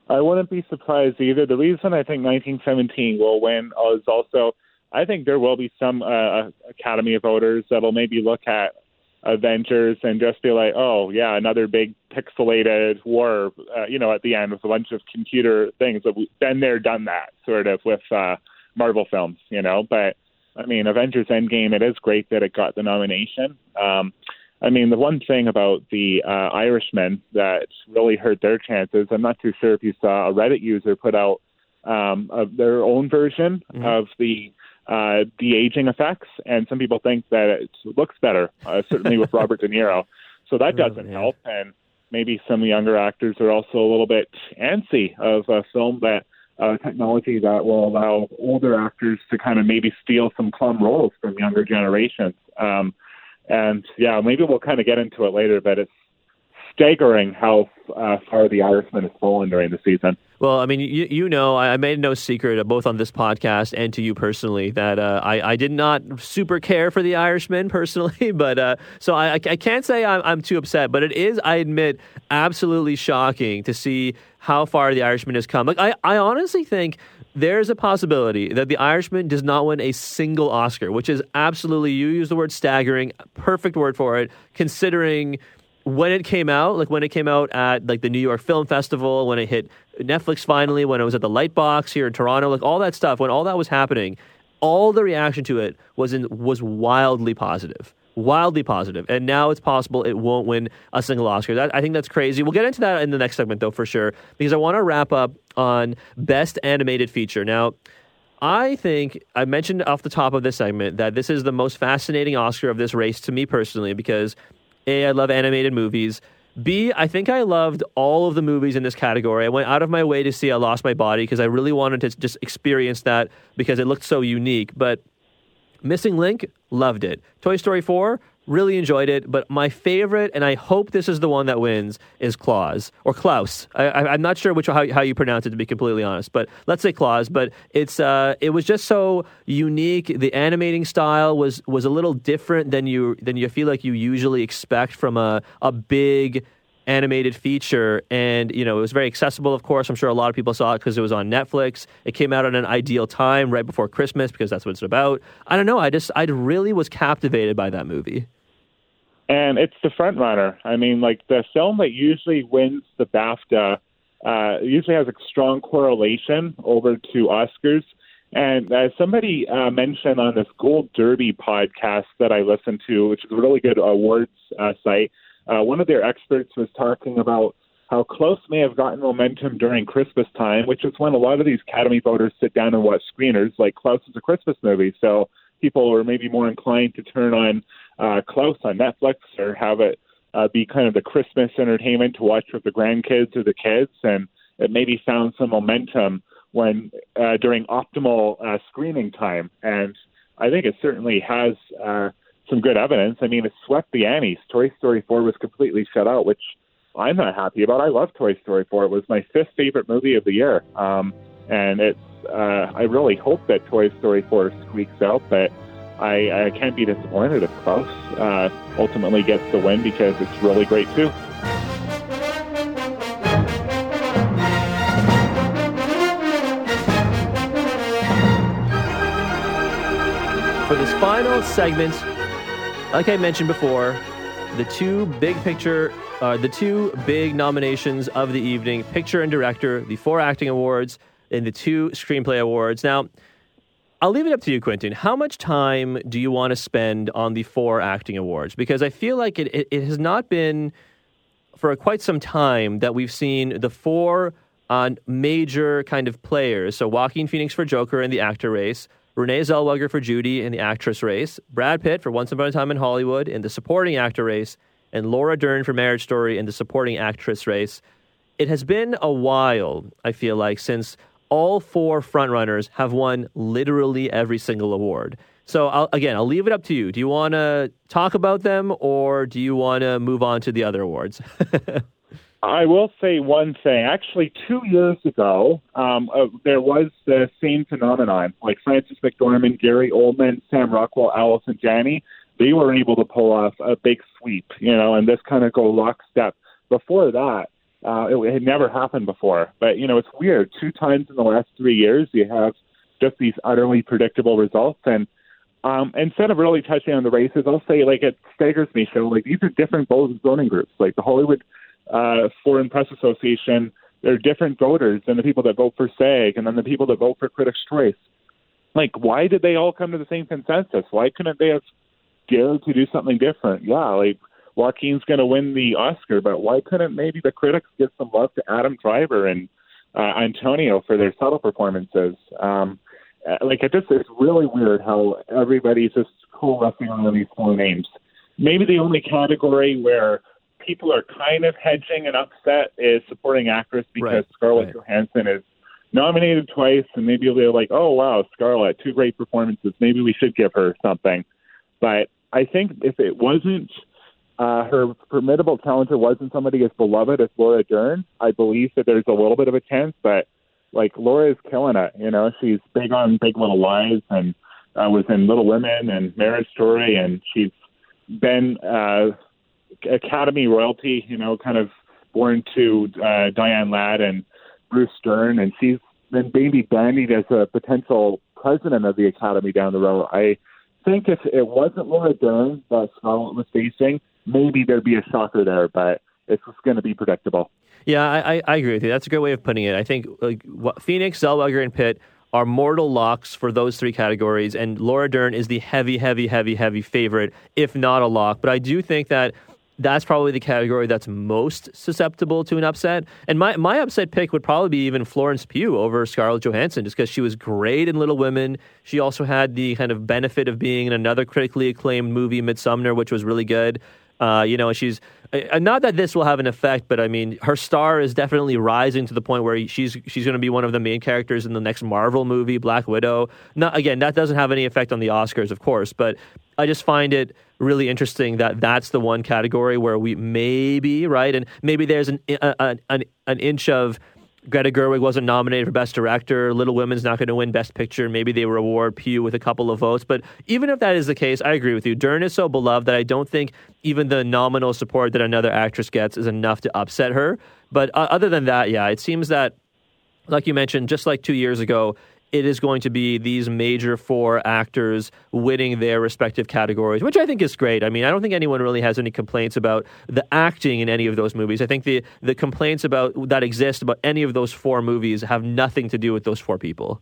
I wouldn't be surprised either. The reason I think 1917 will win is also I think there will be some uh, Academy voters that'll maybe look at Avengers and just be like, oh yeah, another big pixelated war, uh, you know, at the end with a bunch of computer things. but Been there, done that, sort of with uh, Marvel films, you know. But I mean, Avengers Endgame, it is great that it got the nomination. Um, I mean, the one thing about the uh, Irishman that really hurt their chances, I'm not too sure if you saw a Reddit user put out um, of their own version mm-hmm. of the uh, de aging effects, and some people think that it looks better, uh, certainly with [laughs] Robert De Niro. So that oh, doesn't yeah. help, and maybe some younger actors are also a little bit antsy of a film that uh, technology that will allow older actors to kind of maybe steal some plum roles from younger generations. Um, and yeah, maybe we'll kind of get into it later, but it's staggering how uh, far the Irishman has fallen during the season.
Well, I mean, you, you know, I made no secret, both on this podcast and to you personally, that uh, I, I did not super care for the Irishman personally. [laughs] But uh, so I, I can't say I'm, I'm too upset, but it is, I admit, absolutely shocking to see how far the Irishman has come. Like, I, I honestly think there's a possibility that the Irishman does not win a single Oscar, which is absolutely, you use the word staggering, perfect word for it, considering when it came out, like when it came out at like the New York Film Festival, when it hit Netflix finally, when it was at the Lightbox here in Toronto, like all that stuff, when all that was happening, all the reaction to it was in, was wildly positive, wildly positive. And now it's possible it won't win a single Oscar. That, I think that's crazy. We'll get into that in the next segment though, for sure, because I want to wrap up on best animated feature. Now. I think I mentioned off the top of this segment that this is the most fascinating Oscar of this race to me personally because a, I love animated movies. B, I think I loved all of the movies in this category. I went out of my way to see I Lost My Body because I really wanted to just experience that because it looked so unique. But Missing Link, loved it. Toy Story 4, Really enjoyed it, but my favorite, and I hope this is the one that wins, is Klaus or Klaus. I, am not sure which how, how you pronounce it to be completely honest, but let's say Klaus. But it's uh, it was just so unique. The animating style was was a little different than you than you feel like you usually expect from a a big animated feature and you know it was very accessible of course i'm sure a lot of people saw it because it was on netflix it came out at an ideal time right before christmas because that's what it's about i don't know i just i really was captivated by that movie
and it's the front runner. I mean, like the film that usually wins the BAFTA uh, usually has a strong correlation over to Oscars. And as somebody uh, mentioned on this Gold Derby podcast that I listened to, which is a really good awards uh, site, uh, one of their experts was talking about how Klaus may have gotten momentum during Christmas time, which is when a lot of these Academy voters sit down and watch screeners. Like Klaus is a Christmas movie, so people are maybe more inclined to turn on uh, Klaus on Netflix or have it uh, be kind of the Christmas entertainment to watch with the grandkids or the kids, and it maybe found some momentum when uh, during optimal uh, screening time. And I think it certainly has uh, some good evidence. I mean, it swept the Annies. Toy Story 4 was completely shut out, which I'm not happy about. I love Toy Story 4. It was my fifth favorite movie of the year. Um, and it's, uh, I really hope that Toy Story 4 squeaks out, but I, I can't be disappointed if Klaus uh, ultimately gets the win because it's really great too.
For this final segment, like I mentioned before, the two big picture, uh, the two big nominations of the evening, picture and director, the four acting awards, and the two screenplay awards. Now, I'll leave it up to you, Quentin. How much time do you want to spend on the four acting awards? Because I feel like it, it, it has not been for quite some time that we've seen the four uh, major kind of players. So Joaquin Phoenix for Joker in the actor race, Renee Zellweger for Judy in the actress race, Brad Pitt for Once Upon a Time in Hollywood in the supporting actor race, and Laura Dern for Marriage Story in the supporting actress race. It has been a while, I feel like, since all four frontrunners have won literally every single award. So I'll, again, I'll leave it up to you. Do you want to talk about them, or do you want to move on to the other awards? [laughs]
I will say one thing. Actually, two years ago, um, uh, there was the same phenomenon. Like Frances McDormand, Gary Oldman, Sam Rockwell, Allison Janney, they were able to pull off a big sweep, you know, and this kind of go lockstep. Before that, uh, it, had never happened before. But, you know, it's weird. Two times in the last three years, you have just these utterly predictable results. And um, instead of really touching on the races, I'll say, like, it staggers me. So, like, these are different voting groups. Like, the Hollywood – uh, Foreign Press Association, there are different voters than the people that vote for SAG and then the people that vote for Critics' Choice. Like, why did they all come to the same consensus? Why couldn't they have dared to do something different? Yeah, like Joaquin's going to win the Oscar, but why couldn't maybe the critics give some love to Adam Driver and uh, Antonio for their subtle performances? Um, uh, like, it just it's really weird how everybody's just coalescing on these four names. Maybe the only category where people are kind of hedging and upset is supporting actress because
Right,
Scarlett
right.
Johansson is nominated twice, and maybe they're like, "Oh wow, Scarlett, two great performances. Maybe we should give her something." But I think if it wasn't uh, her formidable talent, or wasn't somebody as beloved as Laura Dern, I believe that there's a little bit of a chance. But like Laura is killing it. You know, she's big on Big Little Lies and uh, was in Little Women and Marriage Story, and she's been uh, Academy royalty. You know, kind of born to uh, Diane Ladd and Bruce Dern, and she's been baby bandied as a potential president of the Academy down the road. I think if it wasn't Laura Dern that Scarlett was facing, maybe there'd be a shocker there, but it's just going to be predictable.
Yeah, I, I, agree with you. That's a good way of putting it. I think like Phoenix, Zellweger, and Pitt are mortal locks for those three categories, and Laura Dern is the heavy, heavy, heavy, heavy favorite, if not a lock. But I do think that that's probably the category that's most susceptible to an upset. And my, my upset pick would probably be even Florence Pugh over Scarlett Johansson, just because she was great in Little Women. She also had the kind of benefit of being in another critically acclaimed movie, Midsommar, which was really good. Uh, you know, she's uh, not that this will have an effect, but I mean, her star is definitely rising to the point where she's she's going to be one of the main characters in the next Marvel movie, Black Widow. Not again, that doesn't have any effect on the Oscars, of course, but I just find it really interesting that that's the one category where we maybe right, and maybe there's an a, an an inch of Greta Gerwig wasn't nominated for Best Director. Little Women's not going to win Best Picture. Maybe they reward Pugh with a couple of votes. But even if that is the case, I agree with you. Dern is so beloved that I don't think even the nominal support that another actress gets is enough to upset her. But uh, other than that, yeah, it seems that, like you mentioned, just like two years ago, it is going to be these major four actors winning their respective categories, which I think is great. I mean, I don't think anyone really has any complaints about the acting in any of those movies. I think the the complaints about that exist about any of those four movies have nothing to do with those four people.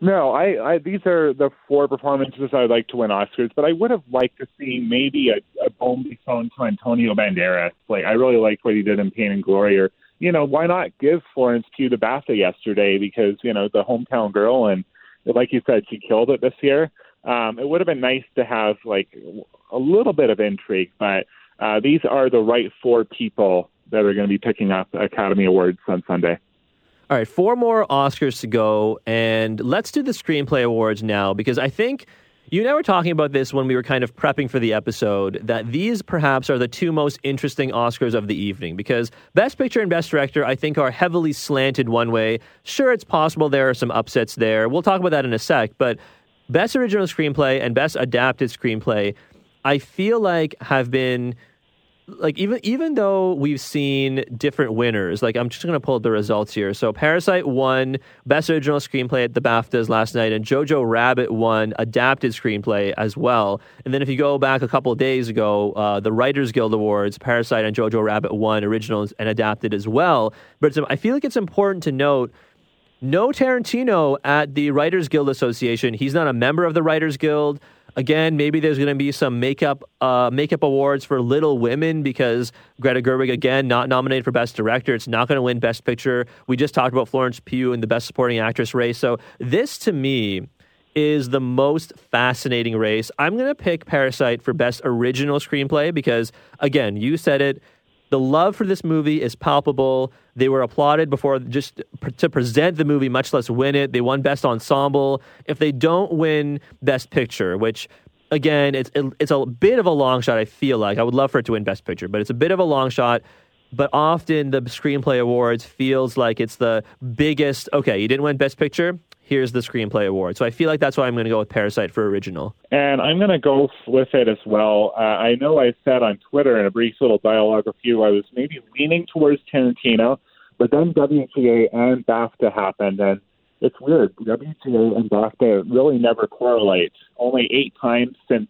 No, I, I these are the four performances I'd like to win Oscars, but I would have liked to see maybe a, a be thrown to Antonio Banderas. Like I really liked what he did in Pain and Glory, or you know, why not give Florence Pugh the BAFTA yesterday because you know the hometown girl and like you said, she killed it this year. Um, it would have been nice to have like a little bit of intrigue, but uh, these are the right four people that are going to be picking up Academy Awards on Sunday.
All right, four more Oscars to go, and let's do the Screenplay Awards now because I think you and I were talking about this when we were kind of prepping for the episode that these perhaps are the two most interesting Oscars of the evening because Best Picture and Best Director, I think, are heavily slanted one way. Sure, it's possible there are some upsets there. We'll talk about that in a sec, but Best Original Screenplay and Best Adapted Screenplay, I feel like have been like even even though we've seen different winners, like I'm just going to pull up the results here. So Parasite won Best Original Screenplay at the BAFTAs last night, and Jojo Rabbit won Adapted Screenplay as well. And then if you go back a couple of days ago, uh, the Writers Guild Awards, Parasite and Jojo Rabbit won Original and Adapted as well. But I feel like it's important to note. No Tarantino at the Writers Guild Association. He's not a member of the Writers Guild. Again, maybe there's going to be some makeup uh, makeup awards for Little Women because Greta Gerwig again not nominated for Best Director. It's not going to win Best Picture. We just talked about Florence Pugh in the Best Supporting Actress race. So this to me is the most fascinating race. I'm going to pick Parasite for Best Original Screenplay because again, you said it. The love for this movie is palpable. They were applauded before just to present the movie, much less win it. They won Best Ensemble. If they don't win Best Picture, which again, it's it's a bit of a long shot. I feel like I would love for it to win Best Picture, but it's a bit of a long shot. but often the screenplay awards feels like it's the biggest. Okay, you didn't win Best Picture. Here's the screenplay award. So I feel like that's why I'm going to go with Parasite for original.
And I'm going to go with it as well. Uh, I know I said on Twitter in a brief little dialogue with you, I was maybe leaning towards Tarantino, but then WGA and BAFTA happened, and it's weird. WGA and BAFTA really never correlate. Only eight times since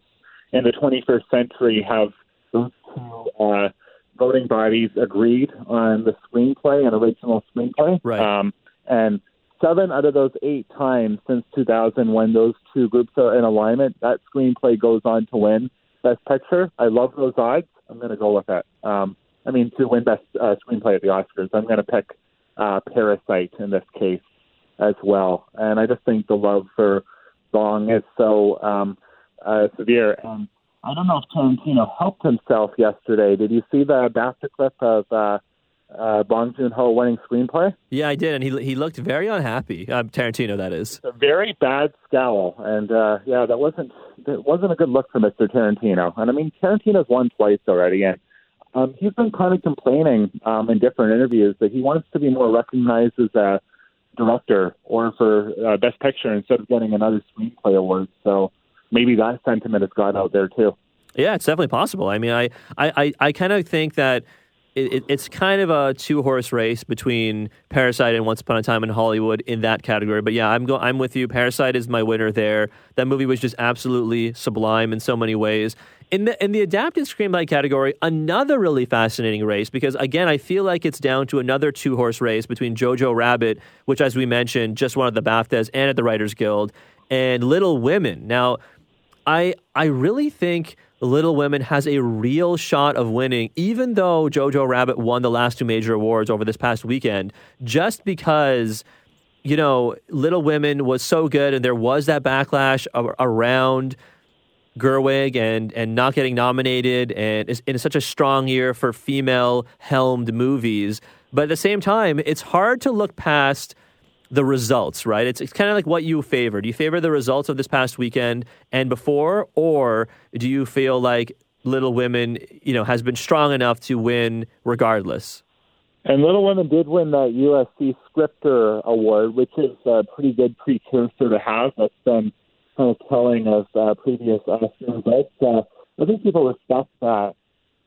in the 21st century have those two uh, voting bodies agreed on the screenplay, an original screenplay.
Right.
Um, and seven out of those eight times since 2000, when those two groups are in alignment, that screenplay goes on to win Best Picture. I love those odds. I'm going to go with it. Um, I mean, to win Best uh, Screenplay at the Oscars, I'm going to pick uh, Parasite in this case as well. And I just think the love for Bong is so um, uh, severe. And I don't know if Tarantino helped himself yesterday. Did you see the BAFTA clip of uh, uh, Bong Joon Ho winning screenplay?
Yeah, I did, and he he looked very unhappy. Um, Tarantino, that is.
A very bad scowl, and uh, yeah, that wasn't that wasn't a good look for Mr. Tarantino. And I mean, Tarantino's won twice already, and um, he's been kind of complaining um, in different interviews that he wants to be more recognized as a director or for uh, Best Picture instead of getting another screenplay award. So maybe that sentiment has got out there too.
Yeah, it's definitely possible. I mean, I I, I, I kind of think that it, it's kind of a two horse race between Parasite and Once Upon a Time in Hollywood in that category. But yeah, I'm go- I'm with you. Parasite is my winner there. That movie was just absolutely sublime in so many ways. In the in the adapted screenplay category, another really fascinating race because again, I feel like it's down to another two horse race between Jojo Rabbit, which as we mentioned just won at the BAFTAs and at the Writers Guild, and Little Women. Now, I I really think Little Women has a real shot of winning, even though Jojo Rabbit won the last two major awards over this past weekend, just because, you know, Little Women was so good and there was that backlash around Gerwig and, and not getting nominated, and it's in such a strong year for female helmed movies. But at the same time, it's hard to look past the results, right? It's, it's kind of like what you favor. Do you favor the results of this past weekend and before, or do you feel like Little Women, you know, has been strong enough to win regardless?
And Little Women did win that USC Scripter Award, which is a pretty good precursor to have. That's been kind of telling of uh, previous Oscar but uh, I think people respect that.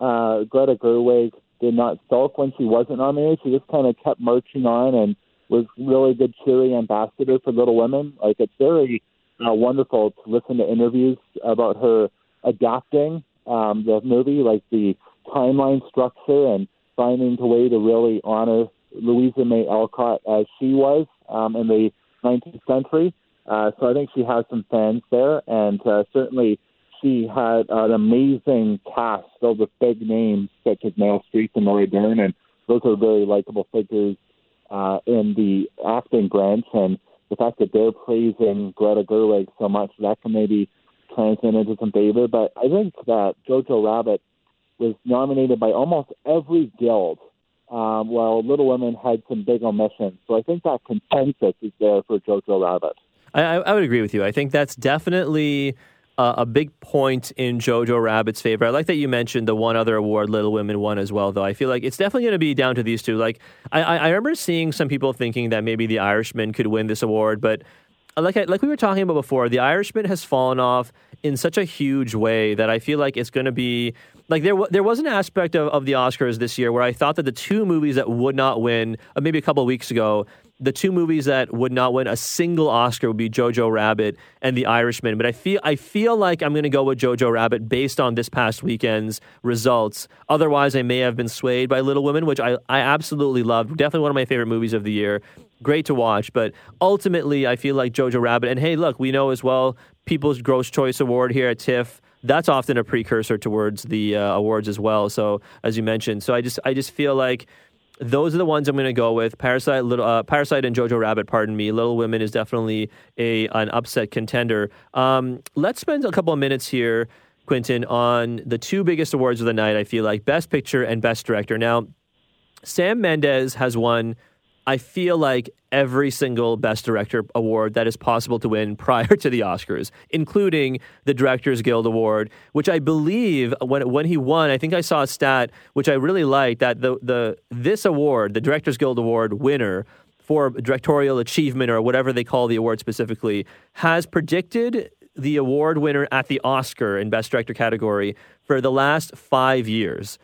Uh, Greta Gerwig did not sulk when she wasn't nominated. She just kind of kept marching on and was really good cheery ambassador for Little Women. Like it's very uh, wonderful to listen to interviews about her adapting um, the movie, like the timeline structure and finding a way to really honor Louisa May Alcott as she was um, in the 19th century. Uh, so I think she has some fans there, and uh, certainly she had an amazing cast filled with big names such as Meryl Streep and Laura Dern, and those are very likable figures uh, in the acting branch, and the fact that they're praising Greta Gerwig so much that can maybe translate into some favor. But I think that Jojo Rabbit was nominated by almost every guild, um, while Little Women had some big omissions. So I think that consensus is there for Jojo Rabbit.
I, I would agree with you. I think that's definitely uh, a big point in Jojo Rabbit's favor. I like that you mentioned the one other award Little Women won as well, though. I feel like it's definitely going to be down to these two. Like, I, I remember seeing some people thinking that maybe The Irishman could win this award, but like I, like we were talking about before, The Irishman has fallen off in such a huge way that I feel like it's going to be like there there was an aspect of, of the Oscars this year where I thought that the two movies that would not win, uh, maybe a couple weeks ago, the two movies that would not win a single Oscar would be Jojo Rabbit and The Irishman. But I feel I feel like I'm going to go with Jojo Rabbit based on this past weekend's results. Otherwise, I may have been swayed by Little Women, which I, I absolutely loved. Definitely one of my favorite movies of the year. Great to watch. But ultimately, I feel like Jojo Rabbit. And hey, look, we know as well People's Gross Choice Award here at TIFF that's often a precursor towards the uh, awards as well. So as you mentioned, so I just I just feel like those are the ones I'm going to go with. Parasite, little, uh, Parasite, and Jojo Rabbit. Pardon me. Little Women is definitely a an upset contender. Um, let's spend a couple of minutes here, Quentin, on the two biggest awards of the night. I feel like Best Picture and Best Director. Now, Sam Mendes has won I feel like every single Best Director award that is possible to win [laughs] prior to the Oscars, including the Directors Guild Award, which I believe when when he won, I think I saw a stat which I really liked that the the this award, the Directors Guild Award winner for directorial achievement or whatever they call the award specifically, has predicted the award winner at the Oscar in Best Director category for the last five years.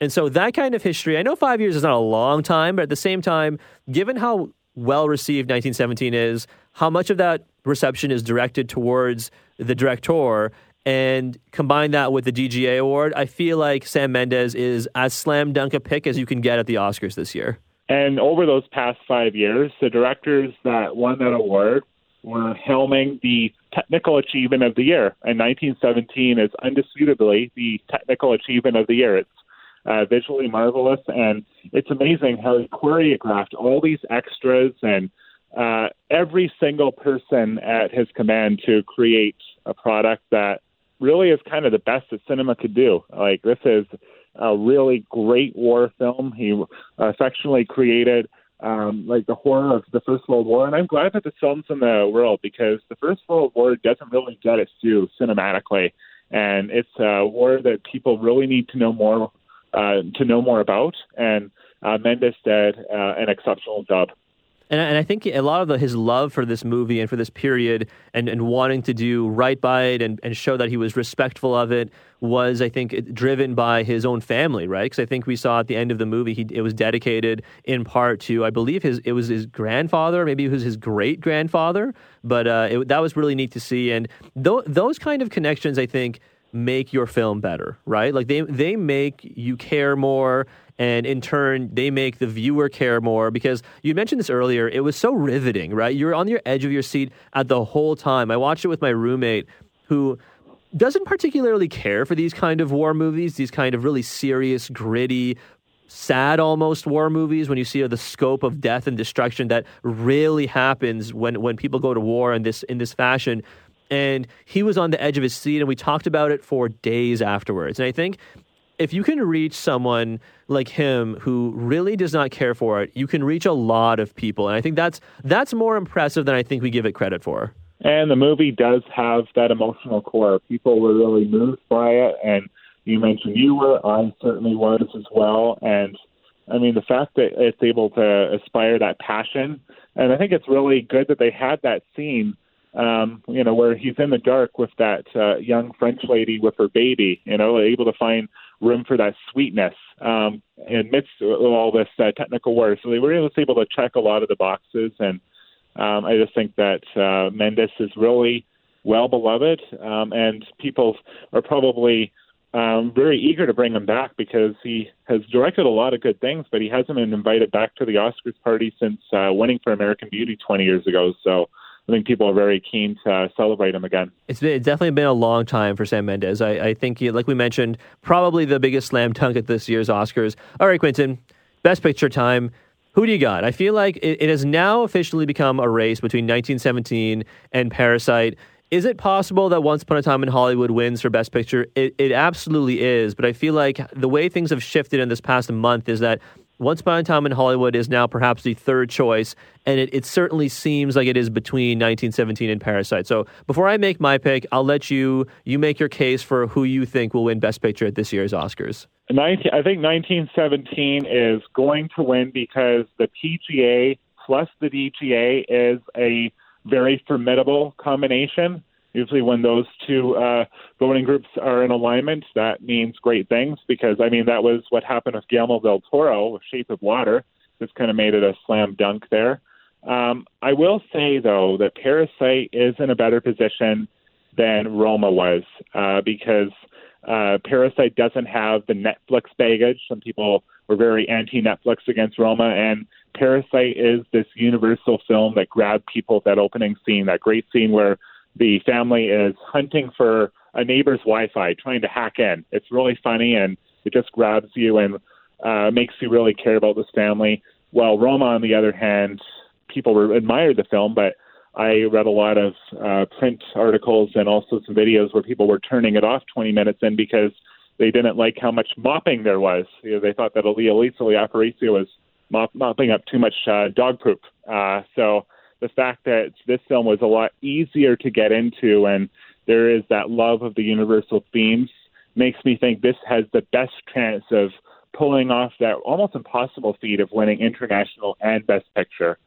And so that kind of history, I know five years is not a long time, but at the same time, given how well received 1917 is, how much of that reception is directed towards the director, and combine that with the DGA award, I feel like Sam Mendes is as slam dunk a pick as you can get at the Oscars this year.
And over those past five years, the directors that won that award were helming the technical achievement of the year. And 1917 is undisputably the technical achievement of the year. It's uh, visually marvelous, and it's amazing how he choreographed all these extras and uh, every single person at his command to create a product that really is kind of the best that cinema could do. Like this is a really great war film. He affectionately created um, like the horror of the First World War, and I'm glad that the film's in the world because the First World War doesn't really get its due cinematically, and it's a war that people really need to know more uh, to know more about. And uh, Mendes did uh, an exceptional job.
And, and I think a lot of the, his love for this movie and for this period and, and wanting to do right by it and, and show that he was respectful of it was, I think, driven by his own family, right? Because I think we saw at the end of the movie, he, it was dedicated in part to, I believe, his it was his grandfather, maybe it was his great grandfather, but uh, it, that was really neat to see. And th- those kind of connections, I think, make your film better, right? Like they they make you care more and in turn they make the viewer care more because you mentioned this earlier it was so riveting right? You're on your edge of your seat at the whole time. I watched it with my roommate who doesn't particularly care for these kind of war movies these kind of really serious gritty sad almost war movies when you see the scope of death and destruction that really happens when when people go to war in this in this fashion and he was on the edge of his seat and we talked about it for days afterwards and i think if you can reach someone like him who really does not care for it, you can reach a lot of people, and I think that's that's more impressive than I think we give it credit for.
And the movie does have that emotional core. People were really moved by it, and you mentioned you were. I certainly was as well. And I mean, the fact that it's able to aspire that passion, and I think it's really good that they had that scene um, you know, where he's in the dark with that uh, young French lady with her baby, you know, able to find room for that sweetness um, amidst all this uh, technical work. So they were able to check a lot of the boxes, and um, I just think that uh, Mendes is really well beloved, um, and people are probably um, very eager to bring him back because he has directed a lot of good things, but he hasn't been invited back to the Oscars party since uh, winning for American Beauty 20 years ago. So I think people are very keen to celebrate him again.
It's, been, it's definitely been a long time for Sam Mendes. I, I think, like we mentioned, probably the biggest slam dunk at this year's Oscars. All right, Quentin, best picture time. Who do you got? I feel like it, it has now officially become a race between 1917 and Parasite. Is it possible that Once Upon a Time in Hollywood wins for Best Picture? It, it absolutely is, but I feel like the way things have shifted in this past month is that once Upon a Time in Hollywood is now perhaps the third choice, and it, it certainly seems like it is between 1917 and Parasite. So before I make my pick, I'll let you you make your case for who you think will win Best Picture at this year's Oscars.
19, I think 1917 is going to win because the PGA plus the DGA is a very formidable combination. Usually, when those two uh, voting groups are in alignment, that means great things because, I mean, that was what happened with Guillermo del Toro with Shape of Water. This kind of made it a slam dunk there. Um, I will say, though, that Parasite is in a better position than Roma was uh, because uh, Parasite doesn't have the Netflix baggage. Some people were very anti Netflix against Roma, and Parasite is this universal film that grabbed people at that opening scene, that great scene where the family is hunting for a neighbor's Wi-Fi, trying to hack in. It's really funny and it just grabs you and uh, makes you really care about this family. While Roma, on the other hand, people were, admired the film, but I read a lot of uh, print articles and also some videos where people were turning it off 20 minutes in because they didn't like how much mopping there was. You know, they thought that Yalitza Aparicio was mop, mopping up too much uh, dog poop. Uh, so the fact that this film was a lot easier to get into and there is that love of the universal themes makes me think this has the best chance of pulling off that almost impossible feat of winning international and best picture.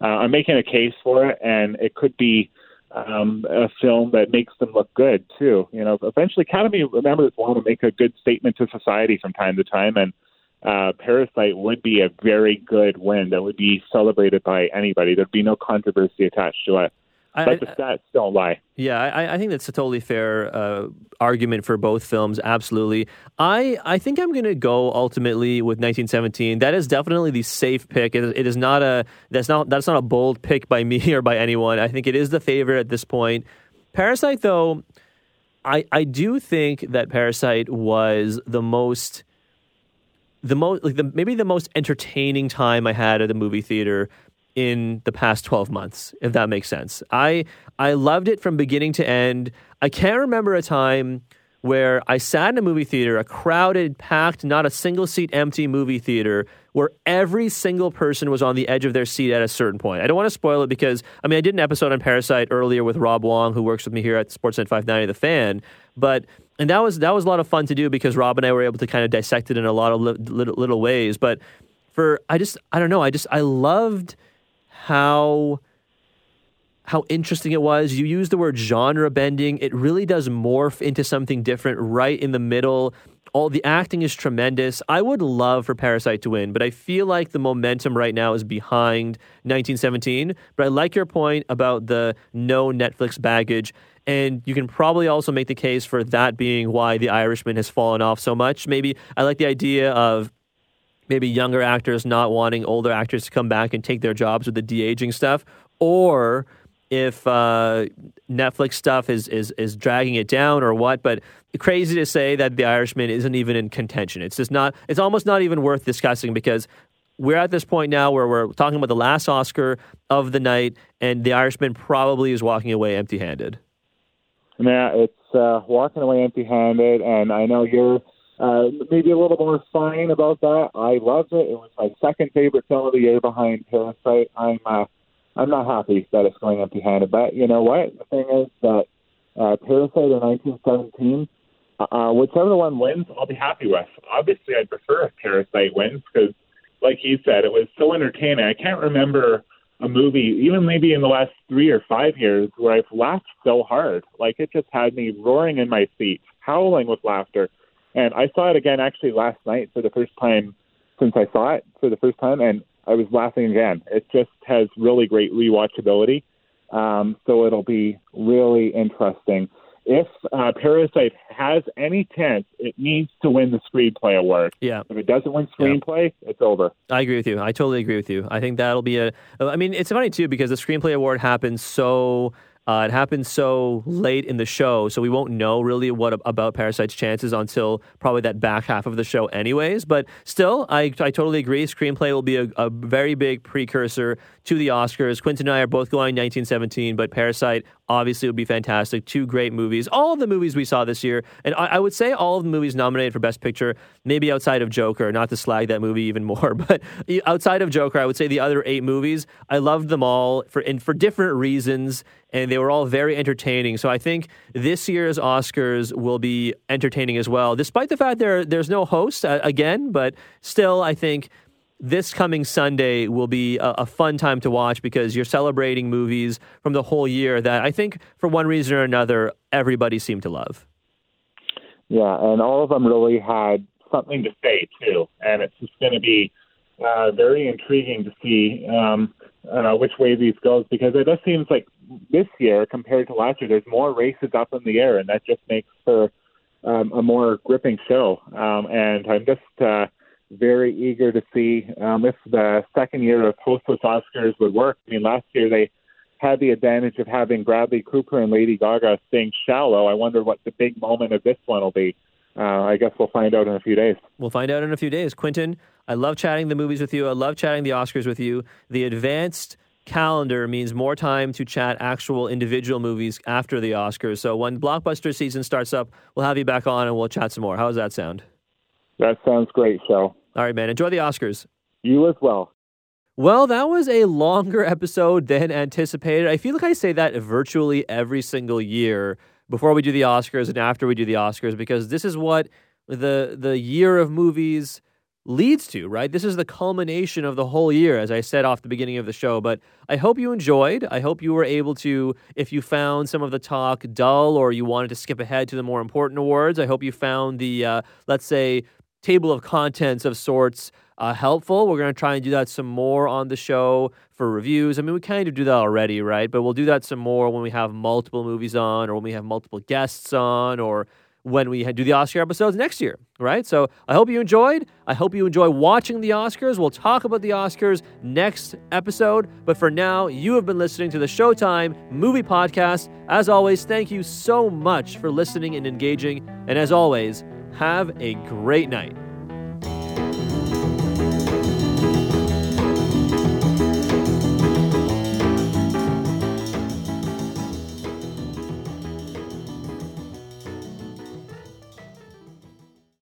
Uh, I'm making a case for it, and it could be um, a film that makes them look good too. You know, eventually, Academy remembers want to make a good statement to society from time to time, and uh, Parasite would be a very good win that would be celebrated by anybody. There'd be no controversy attached to it.
I-
But the stats don't lie.
Yeah, I, I think that's a totally fair uh, argument for both films. Absolutely. I, I think I'm going to go ultimately with 1917. That is definitely the safe pick. It, it is not a that's not that's not a bold pick by [laughs] me or by anyone. I think it is the favorite at this point. Parasite, though, I I do think that Parasite was the most the most like the maybe the most entertaining time I had at the movie theater in the past 12 months if that makes sense. I I loved it from beginning to end. I can't remember a time where I sat in a movie theater, a crowded, packed, not a single seat empty movie theater where every single person was on the edge of their seat at a certain point. I don't want to spoil it because I mean I did an episode on Parasite earlier with Rob Wong who works with me here at Sportsnet 590 The Fan, but and that was that was a lot of fun to do because Rob and I were able to kind of dissect it in a lot of li- little, little ways. But for I just I don't know I just I loved how how interesting it was. You use the word genre bending. It really does morph into something different right in the middle. All the acting is tremendous. I would love for Parasite to win, but I feel like the momentum right now is behind 1917. But I like your point about the no Netflix baggage. And you can probably also make the case for that being why The Irishman has fallen off so much. Maybe I like the idea of maybe younger actors not wanting older actors to come back and take their jobs with the de aging stuff, or if uh, Netflix stuff is, is is dragging it down or what. But crazy to say that The Irishman isn't even in contention. It's just not. It's almost not even worth discussing because we're at this point now where we're talking about the last Oscar of the night, and The Irishman probably is walking away empty-handed.
Yeah, it's uh, walking away empty-handed, and I know you're uh, maybe a little more fine about that. I loved it. It was my second favorite film of the year behind Parasite. I'm uh, I'm not happy that it's going empty-handed, but you know what? The thing is that uh, Parasite in 1917, uh, whichever one wins, I'll be happy with. Obviously, I'd prefer if Parasite wins because, like you said, it was so entertaining. I can't remember a movie, even maybe in the last three or five years, where I've laughed so hard. Like it just had me roaring in my seat, howling with laughter. And I saw it again actually last night for the first time since I saw it for the first time, and I was laughing again. It just has really great rewatchability. Um, so it'll be really interesting. If uh, Parasite has any chance, it needs to win the screenplay award.
Yeah.
If it doesn't win screenplay, it's over.
I agree with you. I totally agree with you. I think that'll be a. I mean, it's funny too because the screenplay award happens so. Uh, it happens so late in the show, so we won't know really what about Parasite's chances until probably that back half of the show, anyways. But still, I, I totally agree. Screenplay will be a, a very big precursor to the Oscars. Quentin and I are both going 1917, but Parasite obviously would be fantastic. Two great movies. All of the movies we saw this year, and I, I would say all of the movies nominated for Best Picture, maybe outside of Joker, not to slag that movie even more, [laughs] but outside of Joker, I would say the other eight movies, I loved them all for and for different reasons, and they were all very entertaining. So I think this year's Oscars will be entertaining as well, despite the fact there there's no host uh, again, but still, I think this coming Sunday will be a, a, fun time to watch because you're celebrating movies from the whole year that I think, for one reason or another, everybody seemed to love.
Yeah, and all of them really had something to say too, and it's just going to be uh, very intriguing to see um, uh, which way these goes because it just seems like this year compared to last year, there's more races up in the air, and that just makes for um, a more gripping show. Um, and I'm just uh, very eager to see um, if the second year of hostless Oscars would work. I mean, last year they had the advantage of having Bradley Cooper and Lady Gaga sing "Shallow." I wonder what the big moment of this one will be. Uh, I guess we'll find out in a few days.
We'll find out in a few days. Quentin, I love chatting the movies with you. I love chatting the Oscars with you. The advanced calendar means more time to chat actual individual movies after the Oscars. So when blockbuster season starts up, we'll have you back on and we'll chat some more. How does that sound?
That sounds great, Shell.
All right, man. Enjoy the Oscars.
You as well.
Well, that was a longer [laughs] episode than anticipated. I feel like I say that virtually every single year before we do the Oscars and after we do the Oscars because this is what the the year of movies leads to, right? This is the culmination of the whole year, as I said off the beginning of the show. But I hope you enjoyed. I hope you were able to, if you found some of the talk dull or you wanted to skip ahead to the more important awards, I hope you found the, uh, let's say, table of contents of sorts uh, helpful. We're going to try and do that some more on the show for reviews. I mean, we kind of do that already, right? But we'll do that some more when we have multiple movies on or when we have multiple guests on or when we do the Oscar episodes next year, right? So I hope you enjoyed. I hope you enjoy watching the Oscars. We'll talk about the Oscars next episode. But for now, you have been listening to the Showtime Movie Podcast. As always, thank you so much for listening and engaging. And as always, have a great night.